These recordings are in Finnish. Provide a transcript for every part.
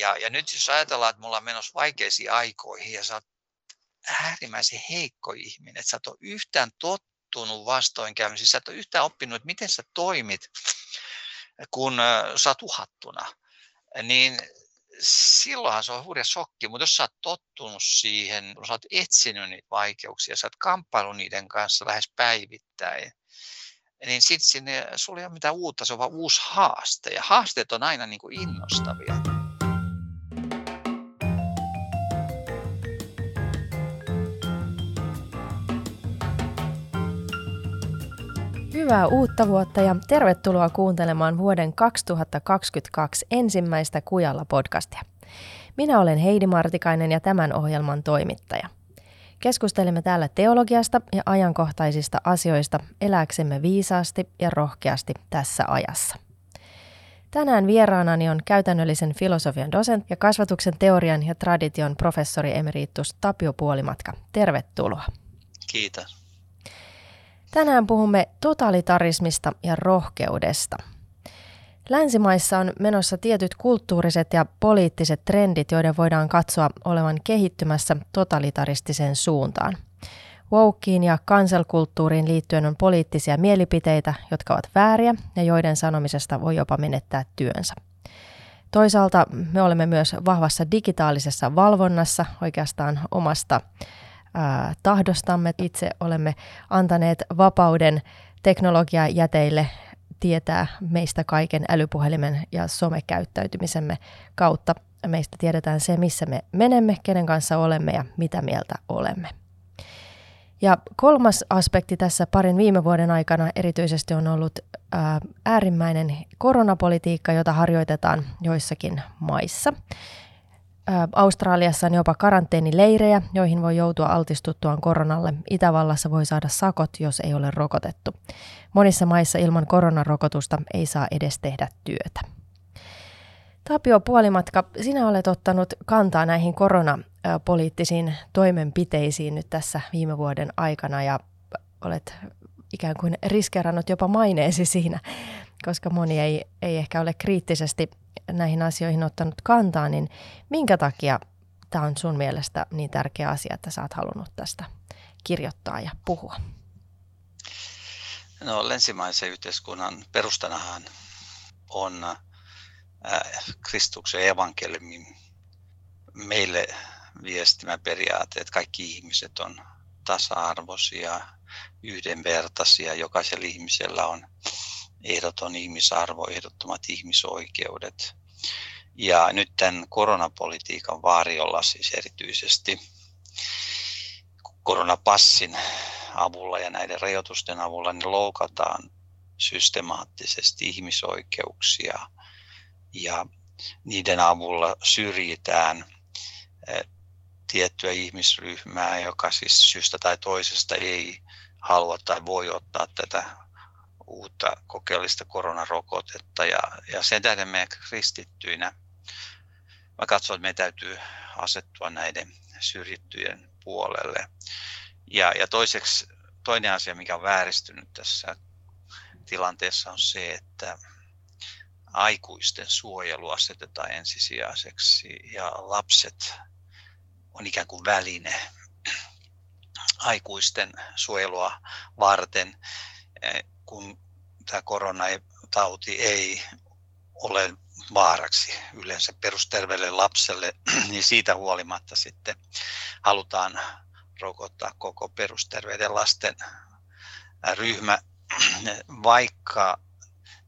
Ja, ja nyt jos ajatellaan, että me ollaan menossa vaikeisiin aikoihin ja sä oot äärimmäisen heikko ihminen, että sä et ole yhtään tottunut vastoinkäymisiin, sä et ole yhtään oppinut, että miten sä toimit, kun sä oot uhattuna, niin silloinhan se on hurja shokki, mutta jos sä oot tottunut siihen, kun sä oot etsinyt niitä vaikeuksia, sä oot kamppailu niiden kanssa lähes päivittäin, niin sitten sinne sulla ei ole mitään uutta, se on vaan uusi haaste. Ja haasteet on aina niin kuin innostavia. Hyvää uutta vuotta ja tervetuloa kuuntelemaan vuoden 2022 ensimmäistä Kujalla podcastia. Minä olen Heidi Martikainen ja tämän ohjelman toimittaja. Keskustelemme täällä teologiasta ja ajankohtaisista asioista eläksemme viisaasti ja rohkeasti tässä ajassa. Tänään vieraanani on käytännöllisen filosofian dosent ja kasvatuksen teorian ja tradition professori emeritus Tapio Puolimatka. Tervetuloa. Kiitos. Tänään puhumme totalitarismista ja rohkeudesta. Länsimaissa on menossa tietyt kulttuuriset ja poliittiset trendit, joiden voidaan katsoa olevan kehittymässä totalitaristiseen suuntaan. Wokeen ja kanselkulttuuriin liittyen on poliittisia mielipiteitä, jotka ovat vääriä ja joiden sanomisesta voi jopa menettää työnsä. Toisaalta me olemme myös vahvassa digitaalisessa valvonnassa oikeastaan omasta tahdostamme. Itse olemme antaneet vapauden teknologiajäteille tietää meistä kaiken älypuhelimen ja somekäyttäytymisemme kautta. Meistä tiedetään se, missä me menemme, kenen kanssa olemme ja mitä mieltä olemme. Ja kolmas aspekti tässä parin viime vuoden aikana erityisesti on ollut ää, äärimmäinen koronapolitiikka, jota harjoitetaan joissakin maissa. Australiassa on jopa karanteenileirejä, joihin voi joutua altistuttuaan koronalle. Itävallassa voi saada sakot, jos ei ole rokotettu. Monissa maissa ilman koronarokotusta ei saa edes tehdä työtä. Tapio Puolimatka, sinä olet ottanut kantaa näihin koronapoliittisiin toimenpiteisiin nyt tässä viime vuoden aikana ja olet ikään kuin riskerannut jopa maineesi siinä, koska moni ei, ei ehkä ole kriittisesti näihin asioihin ottanut kantaa, niin minkä takia tämä on sun mielestä niin tärkeä asia, että sä oot halunnut tästä kirjoittaa ja puhua? No länsimaisen yhteiskunnan perustanahan on äh, Kristuksen evankeliumin meille viestimä periaate, että kaikki ihmiset on tasa-arvoisia, yhdenvertaisia, jokaisella ihmisellä on ehdoton ihmisarvo, ehdottomat ihmisoikeudet. Ja nyt tämän koronapolitiikan vaariolla siis erityisesti koronapassin avulla ja näiden rajoitusten avulla niin loukataan systemaattisesti ihmisoikeuksia ja niiden avulla syrjitään eh, tiettyä ihmisryhmää, joka siis syystä tai toisesta ei halua tai voi ottaa tätä uutta kokeellista koronarokotetta. Ja, ja sen tähden me kristittyinä, mä katson, että meidän täytyy asettua näiden syrjittyjen puolelle. Ja, ja toiseksi, toinen asia, mikä on vääristynyt tässä tilanteessa on se, että aikuisten suojelu asetetaan ensisijaiseksi ja lapset on ikään kuin väline aikuisten suojelua varten kun tämä koronatauti ei ole vaaraksi yleensä perusterveelle lapselle, niin siitä huolimatta sitten halutaan rokottaa koko perusterveiden lasten ryhmä, vaikka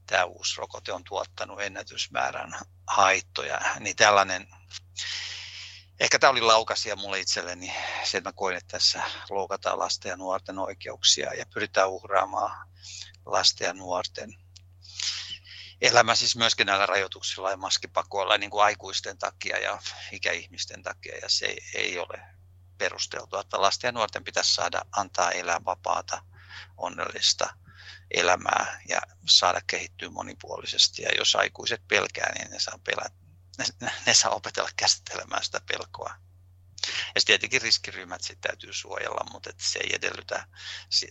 tämä uusi rokote on tuottanut ennätysmäärän haittoja, niin tällainen ehkä tämä oli laukasia mulle itselleni, se, että mä koin, että tässä loukataan lasten ja nuorten oikeuksia ja pyritään uhraamaan lasten ja nuorten elämä siis myöskin näillä rajoituksilla ja maskipakoilla niin kuin aikuisten takia ja ikäihmisten takia. Ja se ei ole perusteltua, että lasten ja nuorten pitäisi saada antaa elää vapaata, onnellista elämää ja saada kehittyä monipuolisesti. Ja jos aikuiset pelkää, niin ne saa, pelä, ne, ne saa opetella käsittelemään sitä pelkoa. Ja tietenkin riskiryhmät sitten täytyy suojella, mutta se ei edellytä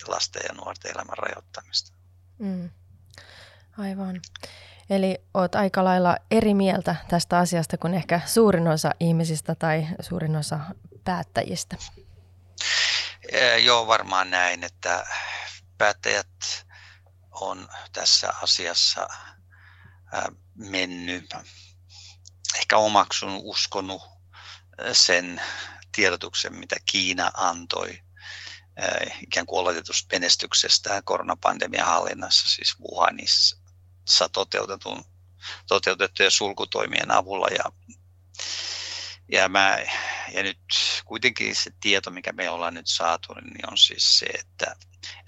lasten ja nuorten elämän rajoittamista. Mm. Aivan. Eli oot aika lailla eri mieltä tästä asiasta kuin ehkä suurin osa ihmisistä tai suurin osa päättäjistä. Joo, varmaan näin, että päättäjät on tässä asiassa mennyt, ehkä omaksunut, uskonut sen tiedotuksen, mitä Kiina antoi ikään kuin oletetusta menestyksestä koronapandemian hallinnassa, siis Wuhanissa toteutetun, toteutettujen sulkutoimien avulla. Ja, ja, mä, ja nyt kuitenkin se tieto, mikä me ollaan nyt saatu, niin on siis se, että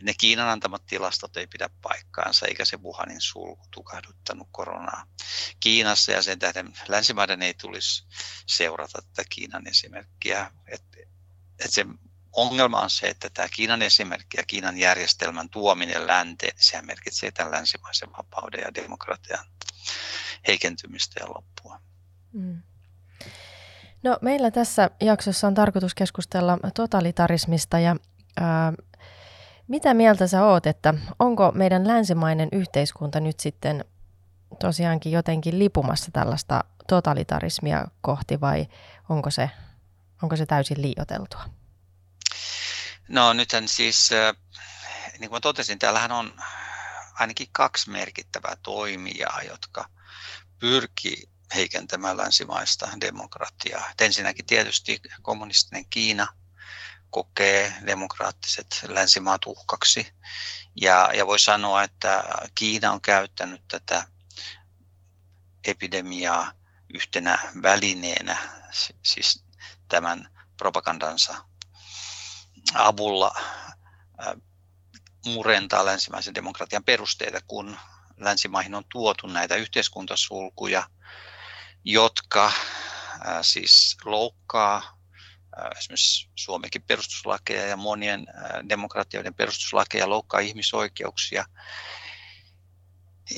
ne Kiinan antamat tilastot ei pidä paikkaansa, eikä se Wuhanin sulku tukahduttanut koronaa Kiinassa, ja sen tähden länsimaiden ei tulisi seurata tätä Kiinan esimerkkiä. Et, et se ongelma on se, että tämä Kiinan esimerkki ja Kiinan järjestelmän tuominen länteen, niin sehän merkitsee tämän länsimaisen vapauden ja demokratian heikentymistä ja loppua. Mm. No, meillä tässä jaksossa on tarkoitus keskustella totalitarismista ja ää, mitä mieltä sä oot, että onko meidän länsimainen yhteiskunta nyt sitten tosiaankin jotenkin lipumassa tällaista totalitarismia kohti vai onko se, onko se täysin liioteltua? No nythän siis, niin kuin totesin, täällähän on ainakin kaksi merkittävää toimijaa, jotka pyrkii heikentämään länsimaista demokratiaa. ensinnäkin tietysti kommunistinen Kiina kokee demokraattiset länsimaat uhkaksi. Ja, ja voi sanoa, että Kiina on käyttänyt tätä epidemiaa yhtenä välineenä, siis tämän propagandansa avulla murentaa länsimaisen demokratian perusteita, kun länsimaihin on tuotu näitä yhteiskuntasulkuja, jotka siis loukkaa esimerkiksi Suomenkin perustuslakeja ja monien demokratioiden perustuslakeja loukkaa ihmisoikeuksia.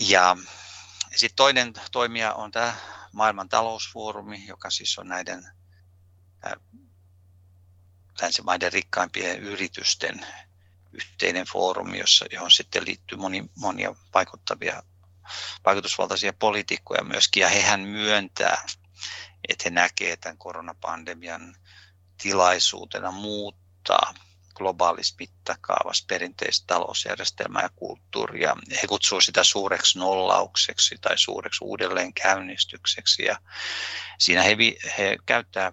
Ja sitten toinen toimija on tämä maailman talousfoorumi, joka siis on näiden länsimaiden rikkaimpien yritysten yhteinen foorumi, jossa, johon sitten liittyy moni, monia vaikuttavia, vaikutusvaltaisia poliitikkoja myöskin, ja hehän myöntää, että he näkevät tämän koronapandemian tilaisuutena muuttaa globaalissa mittakaavassa perinteistä talousjärjestelmää ja kulttuuria. He kutsuvat sitä suureksi nollaukseksi tai suureksi uudelleenkäynnistykseksi. Ja siinä he, he käyttää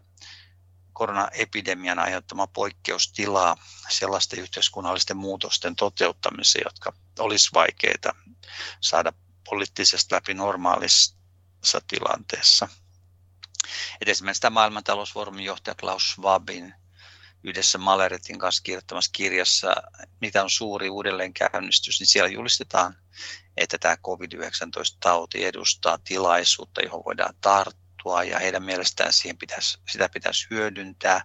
koronaepidemian aiheuttama poikkeustilaa sellaisten yhteiskunnallisten muutosten toteuttamiseen, jotka olisi vaikeita saada poliittisesti läpi normaalissa tilanteessa. Et esimerkiksi tämä maailmantalousfoorumin johtaja Klaus Schwabin yhdessä Maleretin kanssa kirjoittamassa kirjassa, mitä on suuri uudelleenkäynnistys, niin siellä julistetaan, että tämä COVID-19-tauti edustaa tilaisuutta, johon voidaan tarttua ja heidän mielestään siihen pitäisi, sitä pitäisi hyödyntää.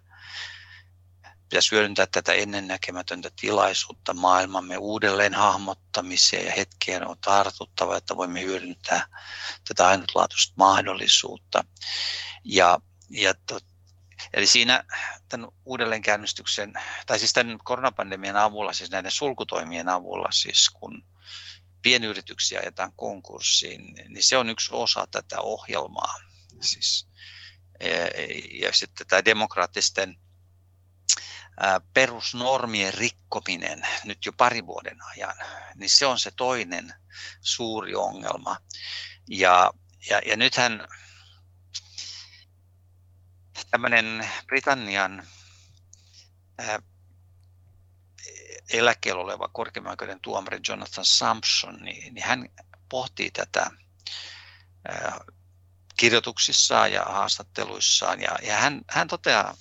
Pitäisi hyödyntää tätä ennennäkemätöntä tilaisuutta maailmamme uudelleen hahmottamiseen ja hetkeen on tartuttava, että voimme hyödyntää tätä ainutlaatuista mahdollisuutta. Ja, ja to, Eli siinä tämän uudelleenkäynnistyksen, tai siis tämän koronapandemian avulla, siis näiden sulkutoimien avulla, siis kun pienyrityksiä ajetaan konkurssiin, niin se on yksi osa tätä ohjelmaa. Siis, ja sitten tämä demokraattisten perusnormien rikkominen nyt jo pari vuoden ajan, niin se on se toinen suuri ongelma. Ja, ja, ja nythän tämmöinen Britannian eläkkeellä oleva korkeimman tuomari Jonathan Sampson, niin, niin hän pohtii tätä kirjoituksissaan ja haastatteluissaan. Ja, ja hän, hän toteaa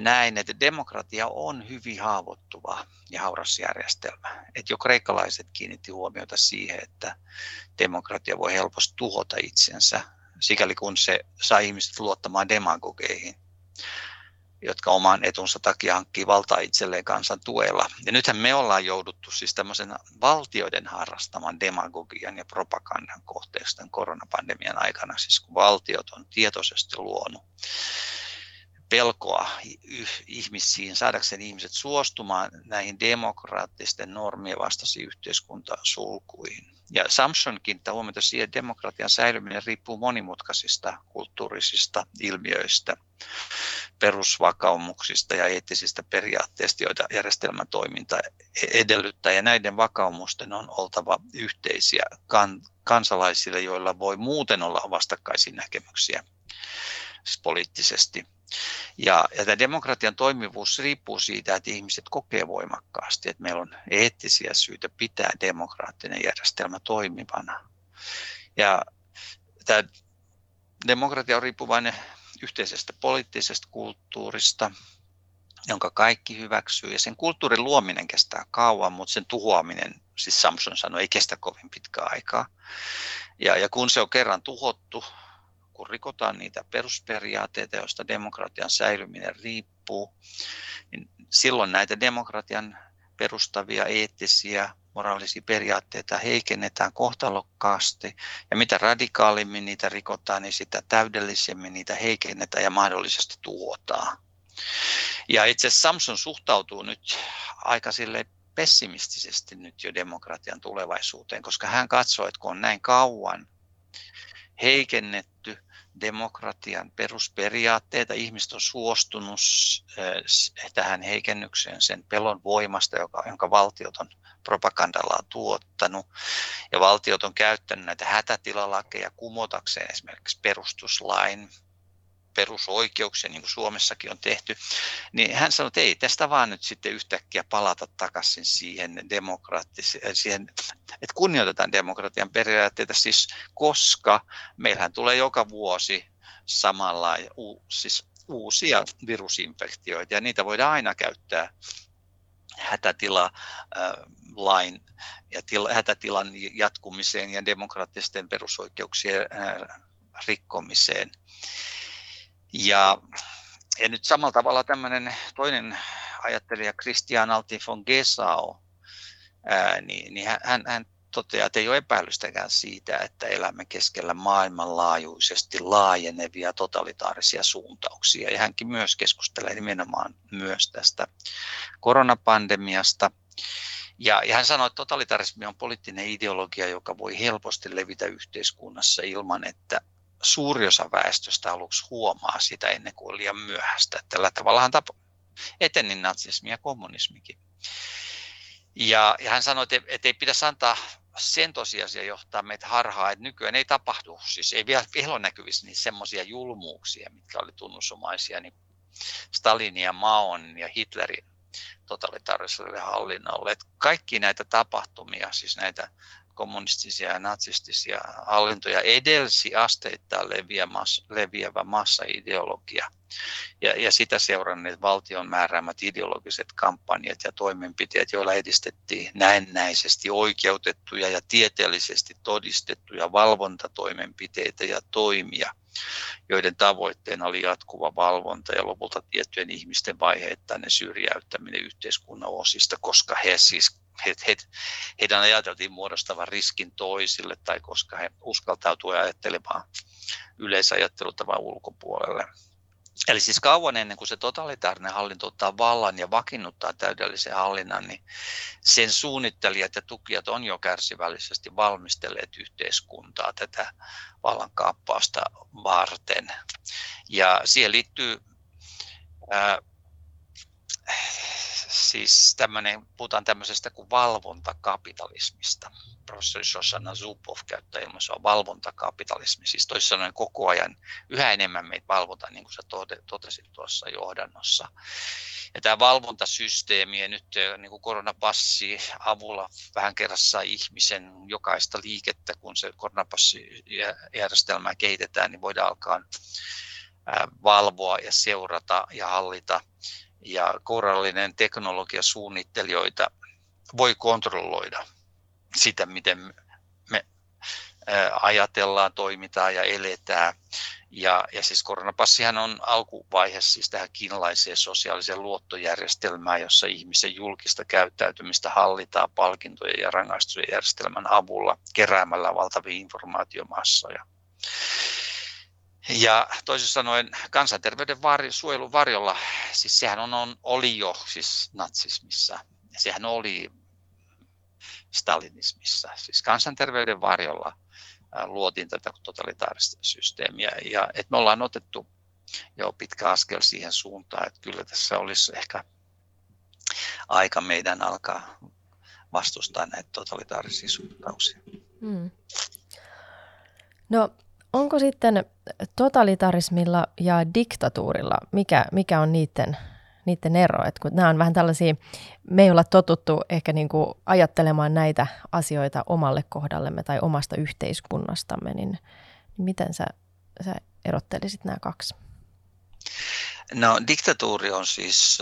näin, että demokratia on hyvin haavoittuva ja hauras järjestelmä. Että jo kreikkalaiset kiinnitti huomiota siihen, että demokratia voi helposti tuhota itsensä, sikäli kun se saa ihmiset luottamaan demagogeihin jotka oman etunsa takia hankkii valtaa itselleen kansan tuella. Ja nythän me ollaan jouduttu siis tämmöisen valtioiden harrastaman demagogian ja propagandan kohteeksi tämän koronapandemian aikana, siis kun valtiot on tietoisesti luonut pelkoa ihmisiin, saadakseen ihmiset suostumaan näihin demokraattisten normien vastaisiin yhteiskuntasulkuihin. Ja Samson kiinnittää huomiota siihen, että demokratian säilyminen riippuu monimutkaisista kulttuurisista ilmiöistä, perusvakaumuksista ja eettisistä periaatteista, joita järjestelmän toiminta edellyttää. Ja näiden vakaumusten on oltava yhteisiä kansalaisille, joilla voi muuten olla vastakkaisia näkemyksiä siis poliittisesti. Ja, ja tämä demokratian toimivuus riippuu siitä, että ihmiset kokee voimakkaasti, että meillä on eettisiä syitä pitää demokraattinen järjestelmä toimivana. Ja tämä demokratia on riippuvainen yhteisestä poliittisesta kulttuurista, jonka kaikki hyväksyy. Ja sen kulttuurin luominen kestää kauan, mutta sen tuhoaminen, siis Samson sanoi, ei kestä kovin pitkää aikaa. Ja, ja kun se on kerran tuhottu, kun rikotaan niitä perusperiaatteita, joista demokratian säilyminen riippuu, niin silloin näitä demokratian perustavia eettisiä moraalisia periaatteita heikennetään kohtalokkaasti. Ja mitä radikaalimmin niitä rikotaan, niin sitä täydellisemmin niitä heikennetään ja mahdollisesti tuhotaan. Ja itse Samson suhtautuu nyt aika sille pessimistisesti nyt jo demokratian tulevaisuuteen, koska hän katsoo, että kun on näin kauan heikennetty demokratian perusperiaatteita. Ihmiset on suostunut eh, tähän heikennykseen sen pelon voimasta, joka, jonka valtiot on propagandallaan tuottanut. Ja valtiot on käyttänyt näitä hätätilalakeja kumotakseen esimerkiksi perustuslain perusoikeuksia, niin kuin Suomessakin on tehty, niin hän sanoi, että ei tästä vaan nyt sitten yhtäkkiä palata takaisin siihen demokraattiseen, siihen, että kunnioitetaan demokratian periaatteita, siis koska meillähän tulee joka vuosi samalla siis uusia virusinfektioita ja niitä voidaan aina käyttää hätätila lain ja hätätilan jatkumiseen ja demokraattisten perusoikeuksien rikkomiseen. Ja, ja nyt samalla tavalla tämmöinen toinen ajattelija, Christian Alti von Gesau, ää, niin, niin hän, hän toteaa, että ei ole epäilystäkään siitä, että elämme keskellä maailmanlaajuisesti laajenevia totalitaarisia suuntauksia. Ja hänkin myös keskustelee nimenomaan myös tästä koronapandemiasta. Ja, ja hän sanoi, että totalitarismi on poliittinen ideologia, joka voi helposti levitä yhteiskunnassa ilman, että suuri osa väestöstä aluksi huomaa sitä ennen kuin liian myöhäistä. Tällä tavallahan tapa, eteni natsismi ja kommunismikin. Ja, ja hän sanoi, että, että ei pitäisi antaa sen tosiasia johtaa meitä harhaan, että nykyään ei tapahdu, siis ei vielä, vielä näkyvissä niin semmoisia julmuuksia, mitkä oli tunnusomaisia niin Stalinin ja Maon ja Hitlerin totalitaariselle hallinnolle. Että kaikki näitä tapahtumia, siis näitä kommunistisia ja natsistisia hallintoja edelsi asteittain leviävä massaideologia. Ja, ja sitä seuranneet valtion määräämät ideologiset kampanjat ja toimenpiteet, joilla edistettiin näennäisesti oikeutettuja ja tieteellisesti todistettuja valvontatoimenpiteitä ja toimia, joiden tavoitteena oli jatkuva valvonta ja lopulta tiettyjen ihmisten vaiheittainen syrjäyttäminen yhteiskunnan osista, koska he siis he, he, heidän ajateltiin muodostavan riskin toisille tai koska he uskaltautuivat ajattelemaan yleisajattelutavan ulkopuolelle. Eli siis kauan ennen kuin se totalitaarinen hallinto ottaa vallan ja vakiinnuttaa täydellisen hallinnan, niin sen suunnittelijat ja tukijat on jo kärsivällisesti valmistelleet yhteiskuntaa tätä vallankaappausta varten. Ja siihen liittyy ää, siis tämmöinen, puhutaan tämmöisestä kuin valvontakapitalismista. Professori Shoshana Zubov käyttää ilmaisua valvontakapitalismi. Siis toisin sanoen koko ajan yhä enemmän meitä valvotaan, niin kuin sä totesit tuossa johdannossa. Ja tämä valvontasysteemi ja nyt eh, niin kuin koronapassi avulla vähän kerrassa ihmisen jokaista liikettä, kun se koronapassijärjestelmää kehitetään, niin voidaan alkaa valvoa ja seurata ja hallita ja kourallinen teknologiasuunnittelijoita voi kontrolloida sitä, miten me ajatellaan, toimitaan ja eletään. Ja, ja siis koronapassihan on alkuvaihe siis tähän kiinalaiseen sosiaaliseen luottojärjestelmään, jossa ihmisen julkista käyttäytymistä hallitaan palkintojen ja rangaistujen järjestelmän avulla keräämällä valtavia informaatiomassoja. Ja toisin sanoen kansanterveyden var, suojelun varjolla, siis sehän on, on, oli jo siis natsismissa, sehän oli stalinismissa, siis kansanterveyden varjolla luotiin tätä totalitaarista systeemiä. Ja että me ollaan otettu jo pitkä askel siihen suuntaan, että kyllä tässä olisi ehkä aika meidän alkaa vastustaa näitä totalitaarisia suuntauksia. Hmm. No onko sitten totalitarismilla ja diktatuurilla, mikä, mikä on niiden, niiden ero? Et kun nämä on vähän tällaisia, me ei olla totuttu ehkä niin kuin ajattelemaan näitä asioita omalle kohdallemme tai omasta yhteiskunnastamme, niin, miten sä, sä erottelisit nämä kaksi? No diktatuuri on siis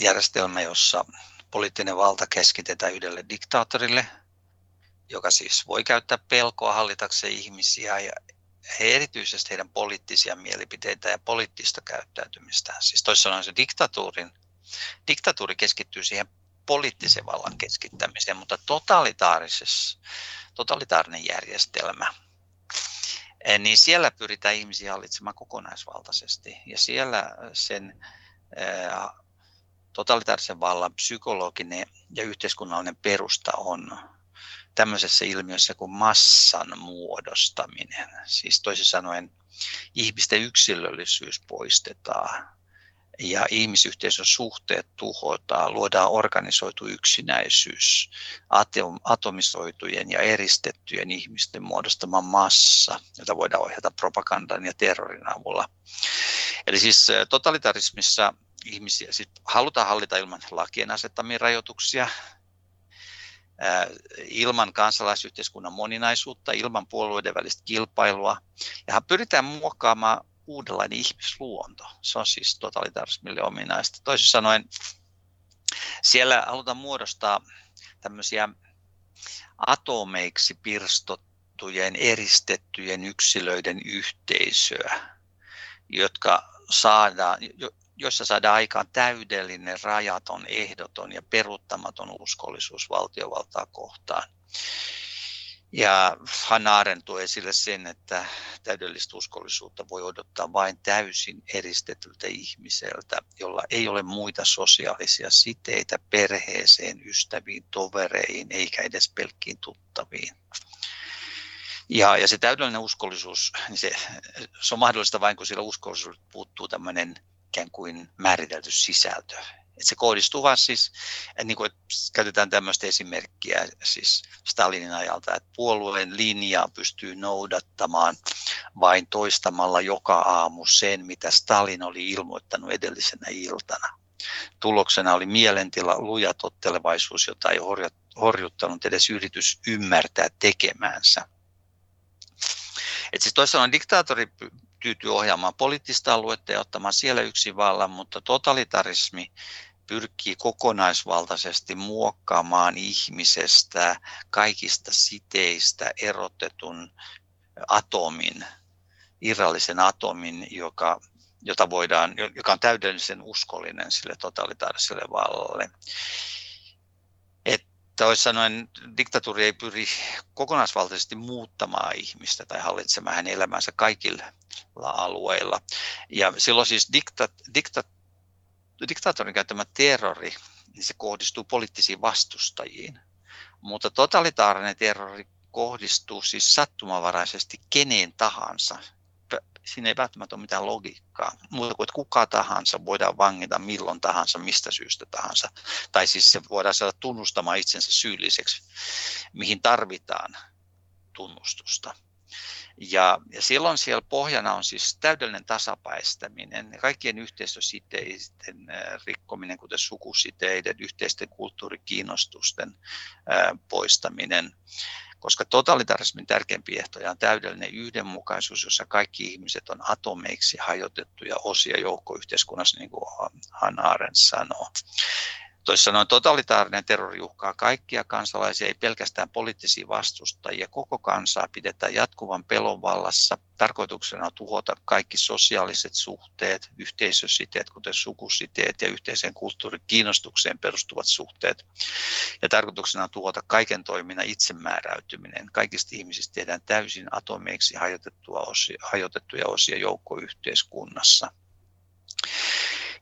järjestelmä, jossa poliittinen valta keskitetään yhdelle diktaattorille, joka siis voi käyttää pelkoa hallitakseen ihmisiä ja he erityisesti heidän poliittisia mielipiteitä ja poliittista käyttäytymistä. Siis toisin sanoen se diktatuurin, diktatuuri keskittyy siihen poliittisen vallan keskittämiseen, mutta totalitaarinen järjestelmä, eh, niin siellä pyritään ihmisiä hallitsemaan kokonaisvaltaisesti. Ja siellä sen eh, totalitaarisen vallan psykologinen ja yhteiskunnallinen perusta on tämmöisessä ilmiössä kuin massan muodostaminen. Siis toisin sanoen ihmisten yksilöllisyys poistetaan ja ihmisyhteisön suhteet tuhotaan, luodaan organisoitu yksinäisyys, atomisoitujen ja eristettyjen ihmisten muodostama massa, jota voidaan ohjata propagandan ja terrorin avulla. Eli siis totalitarismissa ihmisiä siis halutaan hallita ilman lakien asettamia rajoituksia, ilman kansalaisyhteiskunnan moninaisuutta, ilman puolueiden välistä kilpailua. Ja pyritään muokkaamaan uudenlainen ihmisluonto. Se on siis totalitarismille ominaista. Toisin sanoen siellä halutaan muodostaa tämmöisiä atomeiksi pirstottujen, eristettyjen yksilöiden yhteisöä, jotka saadaan, joissa saadaan aikaan täydellinen, rajaton, ehdoton ja peruuttamaton uskollisuus valtiovaltaa kohtaan. Ja Hannah Arendt tuo esille sen, että täydellistä uskollisuutta voi odottaa vain täysin eristetyltä ihmiseltä, jolla ei ole muita sosiaalisia siteitä perheeseen, ystäviin, tovereihin eikä edes pelkkiin tuttaviin. Ja, ja se täydellinen uskollisuus, niin se, se on mahdollista vain, kun sillä uskollisuudella puuttuu tämmöinen ikään kuin määritelty sisältö. Et se kohdistuu vaan siis, niin kuin, että käytetään tämmöistä esimerkkiä siis Stalinin ajalta, että puolueen linjaa pystyy noudattamaan vain toistamalla joka aamu sen, mitä Stalin oli ilmoittanut edellisenä iltana. Tuloksena oli mielentila, luja tottelevaisuus, jota ei horjuttanut edes yritys ymmärtää tekemäänsä. Et siis toisaalta diktaattori tyytyy ohjaamaan poliittista aluetta ja ottamaan siellä yksin vallan, mutta totalitarismi pyrkii kokonaisvaltaisesti muokkaamaan ihmisestä kaikista siteistä erotetun atomin, irrallisen atomin, joka, jota voidaan, joka on täydellisen uskollinen sille totalitaariselle vallalle toisin sanoen diktatuuri ei pyri kokonaisvaltaisesti muuttamaan ihmistä tai hallitsemaan hänen elämänsä kaikilla alueilla. Ja silloin siis dikta, dikta, diktaattorin käyttämä terrori, niin se kohdistuu poliittisiin vastustajiin. Mutta totalitaarinen terrori kohdistuu siis sattumavaraisesti keneen tahansa, siinä ei välttämättä ole mitään logiikkaa, muuta kuin että kuka tahansa voidaan vangita milloin tahansa, mistä syystä tahansa. Tai siis se voidaan saada tunnustamaan itsensä syylliseksi, mihin tarvitaan tunnustusta. Ja, ja silloin siellä pohjana on siis täydellinen tasapäistäminen, kaikkien yhteisösiteiden rikkominen, kuten sukusiteiden, yhteisten kulttuurikiinnostusten poistaminen koska totalitarismin tärkeimpiä ehtoja on täydellinen yhdenmukaisuus, jossa kaikki ihmiset on atomeiksi hajotettuja osia joukkoyhteiskunnassa, niin kuin Hannah Arendt sanoo. Toisin sanoen totalitaarinen terrori uhkaa kaikkia kansalaisia, ei pelkästään poliittisia vastustajia. Koko kansaa pidetään jatkuvan pelon vallassa. Tarkoituksena on tuhota kaikki sosiaaliset suhteet, yhteisösiteet, kuten sukusiteet ja yhteiseen kulttuurin kiinnostukseen perustuvat suhteet. Ja tarkoituksena on tuhota kaiken toiminnan itsemääräytyminen. Kaikista ihmisistä tehdään täysin atomeiksi hajotettua osia, hajotettuja osia joukkoyhteiskunnassa.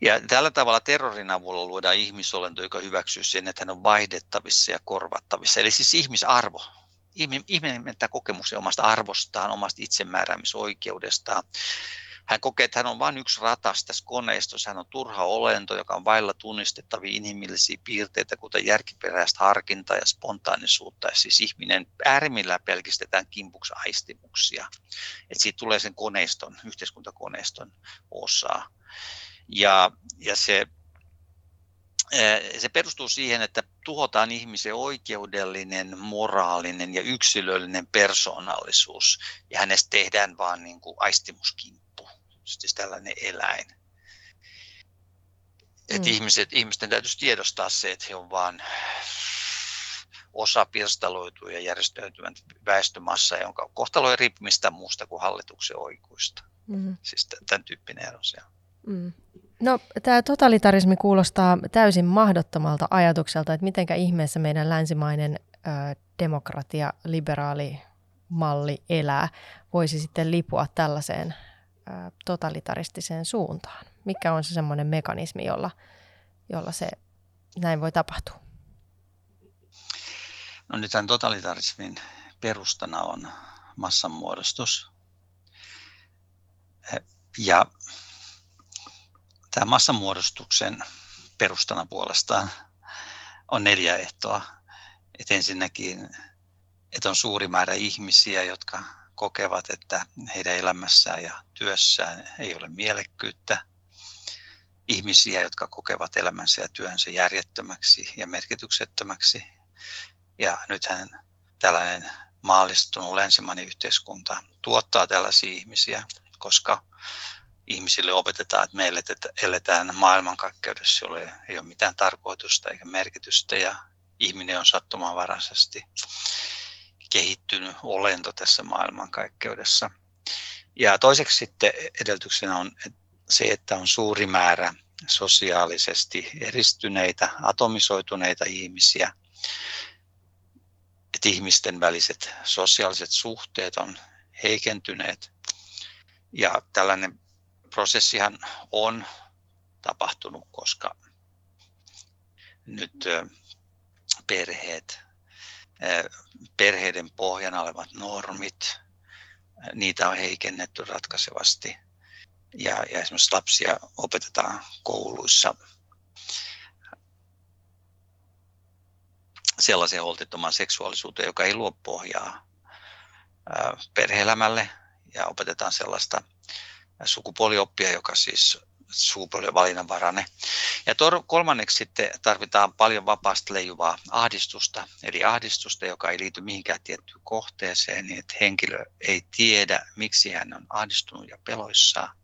Ja tällä tavalla terrorin avulla luodaan ihmisolento, joka hyväksyy sen, että hän on vaihdettavissa ja korvattavissa. Eli siis ihmisarvo. Ihminen menettää kokemuksen omasta arvostaan, omasta itsemääräämisoikeudestaan. Hän kokee, että hän on vain yksi ratas tässä koneistossa. Hän on turha olento, joka on vailla tunnistettavia inhimillisiä piirteitä, kuten järkiperäistä harkintaa ja spontaanisuutta. Ja siis ihminen äärimmillään pelkistetään kimpuksi aistimuksia. Että siitä tulee sen koneiston, yhteiskuntakoneiston osaa. Ja, ja se, se perustuu siihen, että tuhotaan ihmisen oikeudellinen, moraalinen ja yksilöllinen persoonallisuus. Ja hänestä tehdään vaan niin kuin aistimuskimppu, siis tällainen eläin. Mm. Että ihmiset, ihmisten täytyisi tiedostaa se, että he on vain osa pirstaloituu ja järjestäytyvän väestömassa, jonka kohtalo ei riipu mistään muusta kuin hallituksen oikuista. Mm. Siis tämän tyyppinen ero siellä. Mm. No tämä totalitarismi kuulostaa täysin mahdottomalta ajatukselta, että mitenkä ihmeessä meidän länsimainen ö, demokratia, liberaali malli elää, voisi sitten lipua tällaiseen ö, totalitaristiseen suuntaan. Mikä on se semmoinen mekanismi, jolla, jolla se näin voi tapahtua? No nyt tämän totalitarismin perustana on massanmuodostus. Ja Tämä massamuodostuksen perustana puolestaan on neljä ehtoa. Et ensinnäkin, että on suuri määrä ihmisiä, jotka kokevat, että heidän elämässään ja työssään ei ole mielekkyyttä. Ihmisiä, jotka kokevat elämänsä ja työnsä järjettömäksi ja merkityksettömäksi. Ja nythän tällainen maallistunut länsimainen yhteiskunta tuottaa tällaisia ihmisiä, koska ihmisille opetetaan, että meille että eletään maailmankaikkeudessa, jolle ei ole mitään tarkoitusta eikä merkitystä ja ihminen on sattumanvaraisesti kehittynyt olento tässä maailmankaikkeudessa. Ja toiseksi sitten edellytyksenä on se, että on suuri määrä sosiaalisesti eristyneitä, atomisoituneita ihmisiä, että ihmisten väliset sosiaaliset suhteet on heikentyneet. Ja tällainen prosessihan on tapahtunut, koska nyt perheet, perheiden pohjana olevat normit, niitä on heikennetty ratkaisevasti. Ja, ja esimerkiksi lapsia opetetaan kouluissa sellaiseen holtittomaan seksuaalisuuteen, joka ei luo pohjaa perheelämälle ja opetetaan sellaista sukupuolioppia, joka siis sukupuolen valinnanvarainen. Ja tor- kolmanneksi sitten tarvitaan paljon vapaasti leijuvaa ahdistusta, eli ahdistusta, joka ei liity mihinkään tiettyyn kohteeseen, niin että henkilö ei tiedä, miksi hän on ahdistunut ja peloissaan.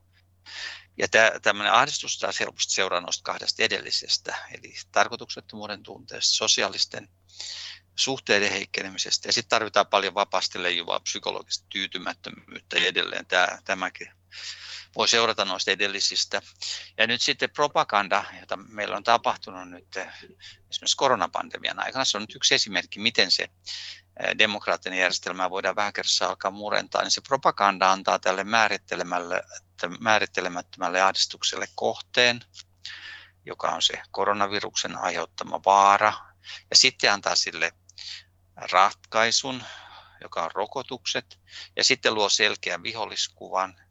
Ja tämmöinen ahdistus taas helposti seuraa noista kahdesta edellisestä, eli tarkoituksettomuuden tunteesta, sosiaalisten suhteiden heikkenemisestä ja sitten tarvitaan paljon vapaasti leijuvaa psykologista tyytymättömyyttä ja edelleen tämä, tämäkin voi seurata noista edellisistä. Ja nyt sitten propaganda, jota meillä on tapahtunut nyt esimerkiksi koronapandemian aikana, se on nyt yksi esimerkki, miten se demokraattinen järjestelmä voidaan vähän kerrassa alkaa murentaa, niin se propaganda antaa tälle määrittelemättömälle ahdistukselle kohteen, joka on se koronaviruksen aiheuttama vaara, ja sitten antaa sille ratkaisun, joka on rokotukset, ja sitten luo selkeän viholliskuvan,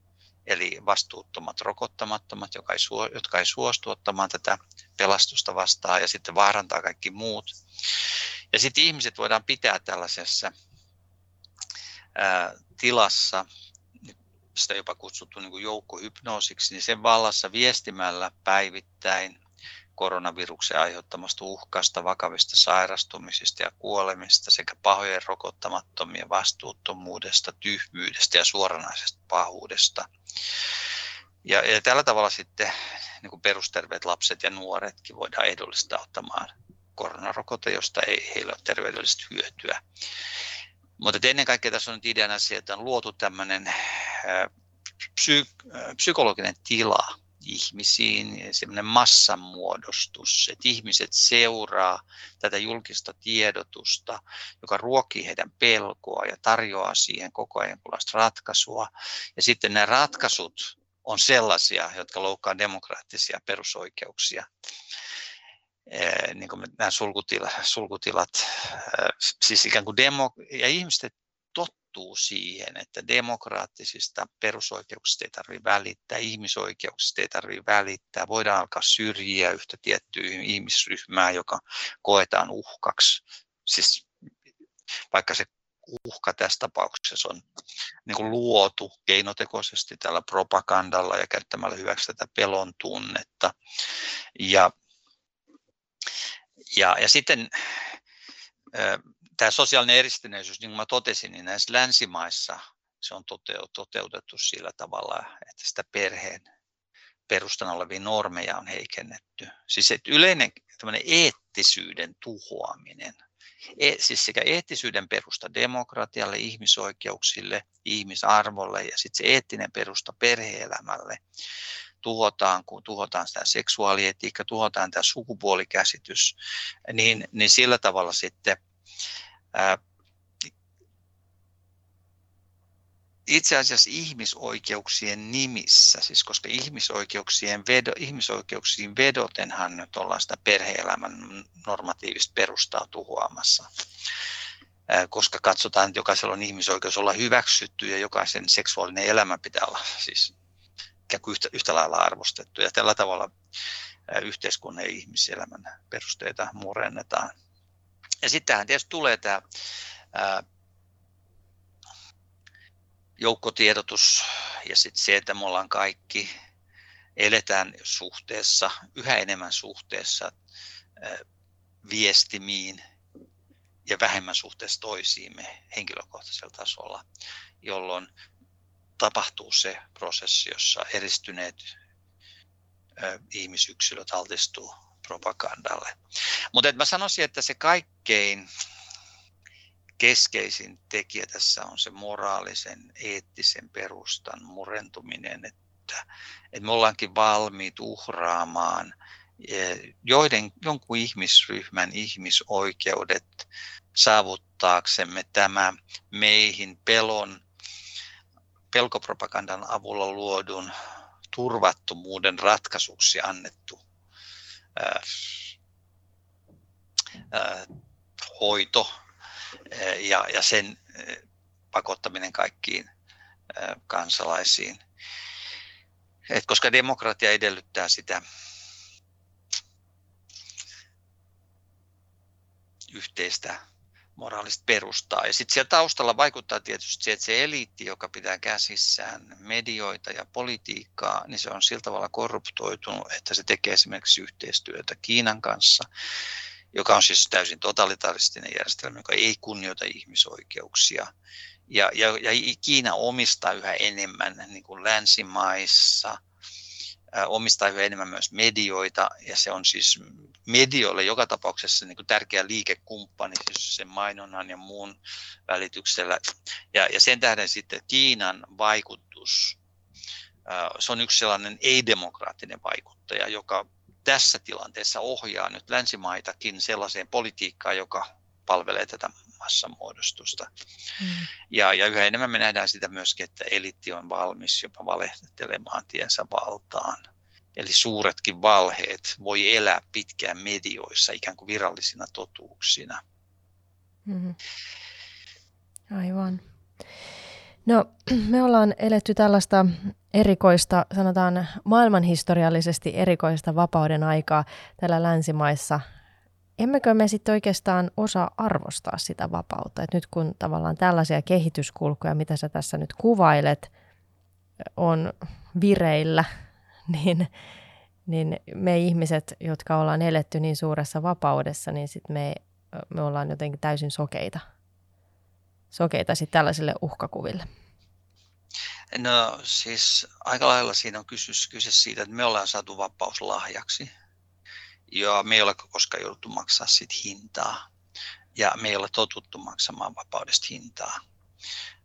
eli vastuuttomat rokottamattomat, jotka ei, suo, jotka ei suostu ottamaan tätä pelastusta vastaan, ja sitten vaarantaa kaikki muut. Ja sitten ihmiset voidaan pitää tällaisessa ää, tilassa, sitä jopa kutsuttu niin joukkohypnoosiksi, niin sen vallassa viestimällä päivittäin koronaviruksen aiheuttamasta uhkasta, vakavista sairastumisista ja kuolemista sekä pahojen rokottamattomien vastuuttomuudesta, tyhmyydestä ja suoranaisesta pahuudesta. Ja, ja tällä tavalla sitten niin kuin perusterveet lapset ja nuoretkin voidaan ehdollistaa ottamaan koronarokote, josta ei heillä ole terveydellistä hyötyä. Mutta ennen kaikkea tässä on nyt ideana se, että on luotu tämmöinen psy- psykologinen tila ihmisiin, semmoinen massanmuodostus, että ihmiset seuraa tätä julkista tiedotusta, joka ruokkii heidän pelkoa ja tarjoaa siihen koko ajan ratkaisua. Ja sitten nämä ratkaisut on sellaisia, jotka loukkaa demokraattisia perusoikeuksia. Niin kuin nämä sulkutila, sulkutilat, siis ikään kuin demo, ja ihmiset tottuu siihen, että demokraattisista perusoikeuksista ei tarvitse välittää, ihmisoikeuksista ei tarvitse välittää, voidaan alkaa syrjiä yhtä tiettyä ihmisryhmää, joka koetaan uhkaksi. Siis vaikka se uhka tässä tapauksessa on niin kuin luotu keinotekoisesti tällä propagandalla ja käyttämällä hyväksi tätä pelon tunnetta. Ja, ja, ja sitten tämä sosiaalinen eristyneisyys, niin kuin mä totesin, niin näissä länsimaissa se on toteutettu sillä tavalla, että sitä perheen perustana olevia normeja on heikennetty. Siis että yleinen eettisyyden tuhoaminen, e, siis sekä eettisyyden perusta demokratialle, ihmisoikeuksille, ihmisarvolle ja sitten se eettinen perusta perheelämälle tuhotaan, kun tuhotaan sitä seksuaalietiikka, tuhotaan tämä sukupuolikäsitys, niin, niin sillä tavalla sitten itse asiassa ihmisoikeuksien nimissä, siis koska ihmisoikeuksien vedo, ihmisoikeuksiin vedotenhan nyt ollaan sitä perhe-elämän normatiivista perustaa tuhoamassa. Koska katsotaan, että jokaisella on ihmisoikeus olla hyväksytty ja jokaisen seksuaalinen elämä pitää olla siis yhtä, yhtä lailla arvostettu. Ja tällä tavalla yhteiskunnan ja ihmiselämän perusteita murennetaan. Ja sittenhän tietysti tulee tämä ää, joukkotiedotus ja sitten se, että me ollaan kaikki, eletään suhteessa, yhä enemmän suhteessa ää, viestimiin ja vähemmän suhteessa toisiimme henkilökohtaisella tasolla, jolloin tapahtuu se prosessi, jossa eristyneet ihmisyksilöt altistuu propagandalle. Mutta mä sanoisin, että se kaikkein keskeisin tekijä tässä on se moraalisen, eettisen perustan murentuminen, että, että me ollaankin valmiit uhraamaan e, joiden, jonkun ihmisryhmän ihmisoikeudet saavuttaaksemme tämä meihin pelon, pelkopropagandan avulla luodun turvattomuuden ratkaisuksi annettu hoito ja, ja sen pakottaminen kaikkiin kansalaisiin. Et koska demokratia edellyttää sitä yhteistä moraalista perustaa. Ja sitten siellä taustalla vaikuttaa tietysti se, että se eliitti, joka pitää käsissään medioita ja politiikkaa, niin se on sillä tavalla korruptoitunut, että se tekee esimerkiksi yhteistyötä Kiinan kanssa, joka on siis täysin totalitaristinen järjestelmä, joka ei kunnioita ihmisoikeuksia. Ja, ja, ja Kiina omistaa yhä enemmän niin kuin länsimaissa – omistaa yhä enemmän myös medioita ja se on siis medioille joka tapauksessa niin kuin tärkeä liikekumppani siis sen mainonnan ja muun välityksellä. Ja, ja sen tähden sitten Kiinan vaikutus, se on yksi sellainen ei-demokraattinen vaikuttaja, joka tässä tilanteessa ohjaa nyt länsimaitakin sellaiseen politiikkaan, joka palvelee tätä massamuodostusta. Mm. Ja, ja yhä enemmän me nähdään sitä myöskin, että elitti on valmis jopa valehtelemaan tiensä valtaan. Eli suuretkin valheet voi elää pitkään medioissa ikään kuin virallisina totuuksina. Mm. Aivan. No, me ollaan eletty tällaista erikoista, sanotaan maailmanhistoriallisesti erikoista vapauden aikaa täällä länsimaissa emmekö me sitten oikeastaan osaa arvostaa sitä vapautta? Et nyt kun tavallaan tällaisia kehityskulkuja, mitä sä tässä nyt kuvailet, on vireillä, niin, niin me ihmiset, jotka ollaan eletty niin suuressa vapaudessa, niin sit me, me ollaan jotenkin täysin sokeita, sokeita sit tällaisille uhkakuville. No siis aika lailla siinä on kyse, kyse siitä, että me ollaan saatu vapaus lahjaksi. Ja me ei ole koskaan jouduttu maksaa siitä hintaa. Ja me ei ole totuttu maksamaan vapaudesta hintaa.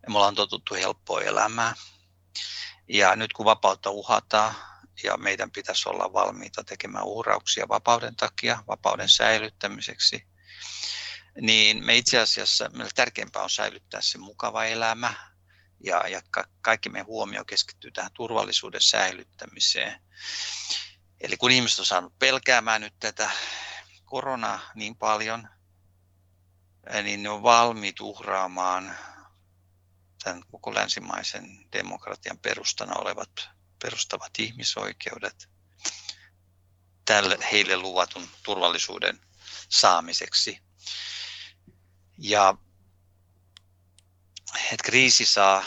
Ja me ollaan totuttu helppoa elämää. Ja nyt kun vapautta uhataan ja meidän pitäisi olla valmiita tekemään uhrauksia vapauden takia, vapauden säilyttämiseksi, niin me itse asiassa meillä tärkeämpää on säilyttää se mukava elämä ja, ja ka, kaikki meidän huomio keskittyy tähän turvallisuuden säilyttämiseen. Eli kun ihmiset on saanut pelkäämään nyt tätä koronaa niin paljon, niin ne on valmiit uhraamaan tämän koko länsimaisen demokratian perustana olevat perustavat ihmisoikeudet tälle heille luvatun turvallisuuden saamiseksi. Ja että kriisi saa,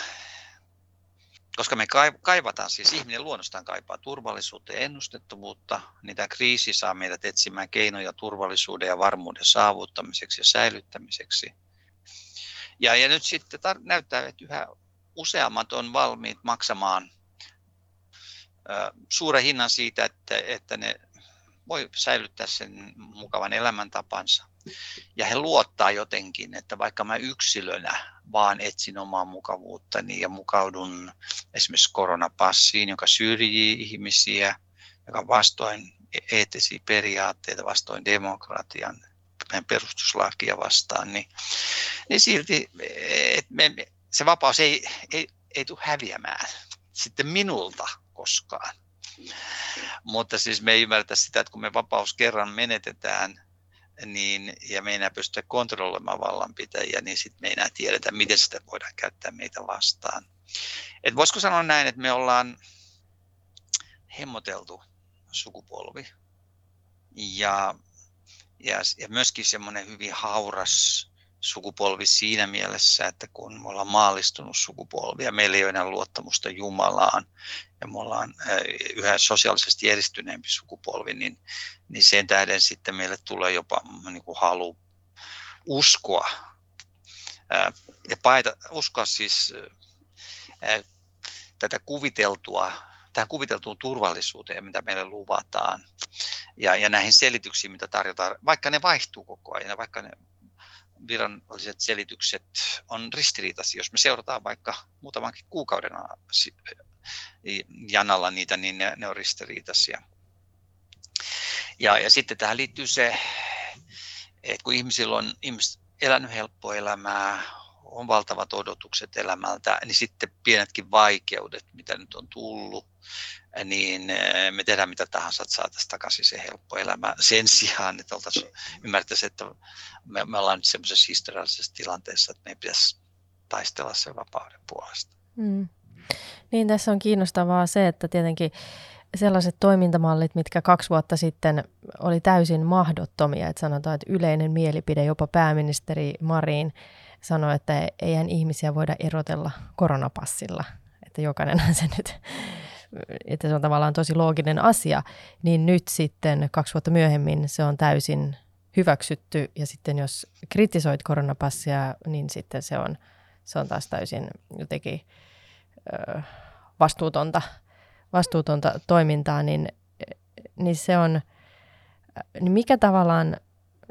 koska me kaivataan, siis ihminen luonnostaan kaipaa turvallisuutta ja ennustettavuutta, niin tämä kriisi saa meidät etsimään keinoja turvallisuuden ja varmuuden saavuttamiseksi ja säilyttämiseksi. Ja, ja nyt sitten tar- näyttää, että yhä useammat on valmiit maksamaan ö, suuren hinnan siitä, että, että ne voi säilyttää sen mukavan elämäntapansa. Ja he luottaa jotenkin, että vaikka mä yksilönä vaan etsin omaa mukavuuttani ja mukaudun esimerkiksi koronapassiin, joka syrjii ihmisiä, joka vastoin eettisiä periaatteita, vastoin demokratian perustuslakia vastaan, niin, niin silti me, se vapaus ei, ei, ei tule häviämään sitten minulta koskaan. Mutta siis me ei ymmärretä sitä, että kun me vapaus kerran menetetään, niin, ja me ei enää pystytä kontrolloimaan vallanpitäjiä, niin sitten me ei enää tiedetä, miten sitä voidaan käyttää meitä vastaan. Et voisiko sanoa näin, että me ollaan hemmoteltu sukupolvi ja, ja, ja myöskin semmoinen hyvin hauras sukupolvi siinä mielessä, että kun me ollaan maallistunut sukupolvi ja meillä ei ole enää luottamusta Jumalaan ja me ollaan yhä sosiaalisesti edistyneempi sukupolvi, niin, niin sen tähden sitten meille tulee jopa niin kuin halu uskoa ja paita, uskoa siis tätä kuviteltua tähän kuviteltuun turvallisuuteen, mitä meille luvataan, ja, ja näihin selityksiin, mitä tarjotaan, vaikka ne vaihtuu koko ajan, vaikka ne viralliset selitykset on ristiriitaisia. Jos me seurataan vaikka muutamankin kuukauden janalla niitä, niin ne, ne on ristiriitaisia. Ja, ja sitten tähän liittyy se, että kun ihmisillä on ihmiset elänyt helppoa elämää, on valtavat odotukset elämältä, niin sitten pienetkin vaikeudet, mitä nyt on tullut, niin eh, me tehdään mitä tahansa, että saataisiin takaisin se helppo elämä. Sen sijaan, että oltaisiin ymmärtäisi, että me, me ollaan nyt sellaisessa historiallisessa tilanteessa, että meidän pitäisi taistella sen vapauden puolesta. Mm. Niin, tässä on kiinnostavaa se, että tietenkin sellaiset toimintamallit, mitkä kaksi vuotta sitten oli täysin mahdottomia, että sanotaan, että yleinen mielipide, jopa pääministeri Marin sanoi, että eihän ihmisiä voida erotella koronapassilla, että jokainen se nyt että se on tavallaan tosi looginen asia, niin nyt sitten kaksi vuotta myöhemmin se on täysin hyväksytty ja sitten jos kritisoit koronapassia, niin sitten se on, se on taas täysin jotenkin ö, vastuutonta, vastuutonta toimintaa, niin, niin se on, niin mikä tavallaan,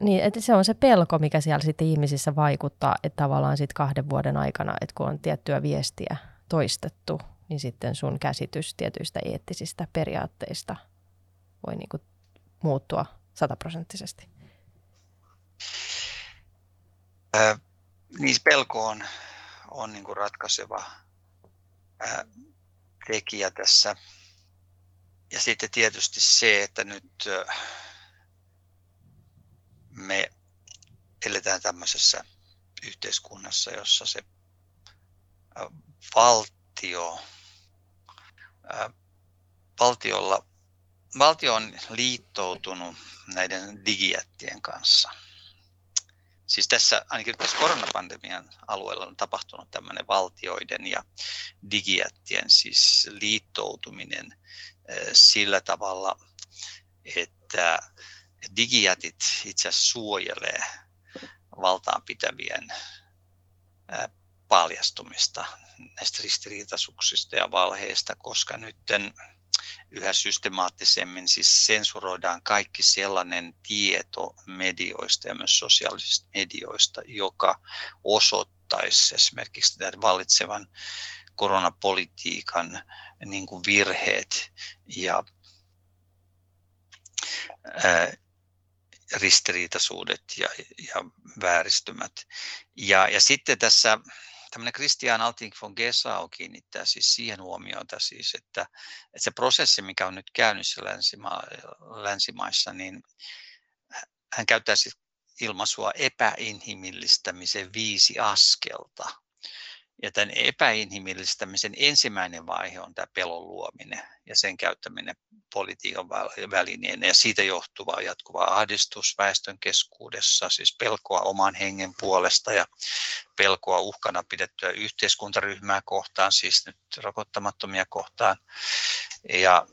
niin että se on se pelko, mikä siellä sitten ihmisissä vaikuttaa, että tavallaan sitten kahden vuoden aikana, että kun on tiettyä viestiä toistettu – niin sitten sun käsitys tietyistä eettisistä periaatteista voi niin kuin muuttua sataprosenttisesti. Niin pelko on, on niin kuin ratkaiseva äh, tekijä tässä. Ja sitten tietysti se, että nyt äh, me eletään tämmöisessä yhteiskunnassa, jossa se valtio valtiolla, valtio on liittoutunut näiden digijättien kanssa. Siis tässä ainakin tässä koronapandemian alueella on tapahtunut tämmöinen valtioiden ja digijättien siis liittoutuminen sillä tavalla, että digijätit itse asiassa suojelee valtaan pitävien paljastumista näistä ristiriitaisuuksista ja valheista, koska nyt yhä systemaattisemmin siis sensuroidaan kaikki sellainen tieto medioista ja myös sosiaalisista medioista, joka osoittaisi esimerkiksi tämän vallitsevan koronapolitiikan niin kuin virheet ja ää, ristiriitaisuudet ja, ja vääristymät. Ja, ja sitten tässä tämmöinen Christian Alting von Gesau kiinnittää siis siihen huomiota, siis, että, että se prosessi, mikä on nyt käynnissä länsima, länsimaissa, niin hän käyttää siis ilmaisua epäinhimillistämisen viisi askelta. Ja tämän epäinhimillistämisen ensimmäinen vaihe on tämä pelon luominen ja sen käyttäminen politiikan välineenä ja siitä johtuva jatkuva ahdistus väestön keskuudessa, siis pelkoa oman hengen puolesta ja pelkoa uhkana pidettyä yhteiskuntaryhmää kohtaan, siis nyt rokottamattomia kohtaan. Ja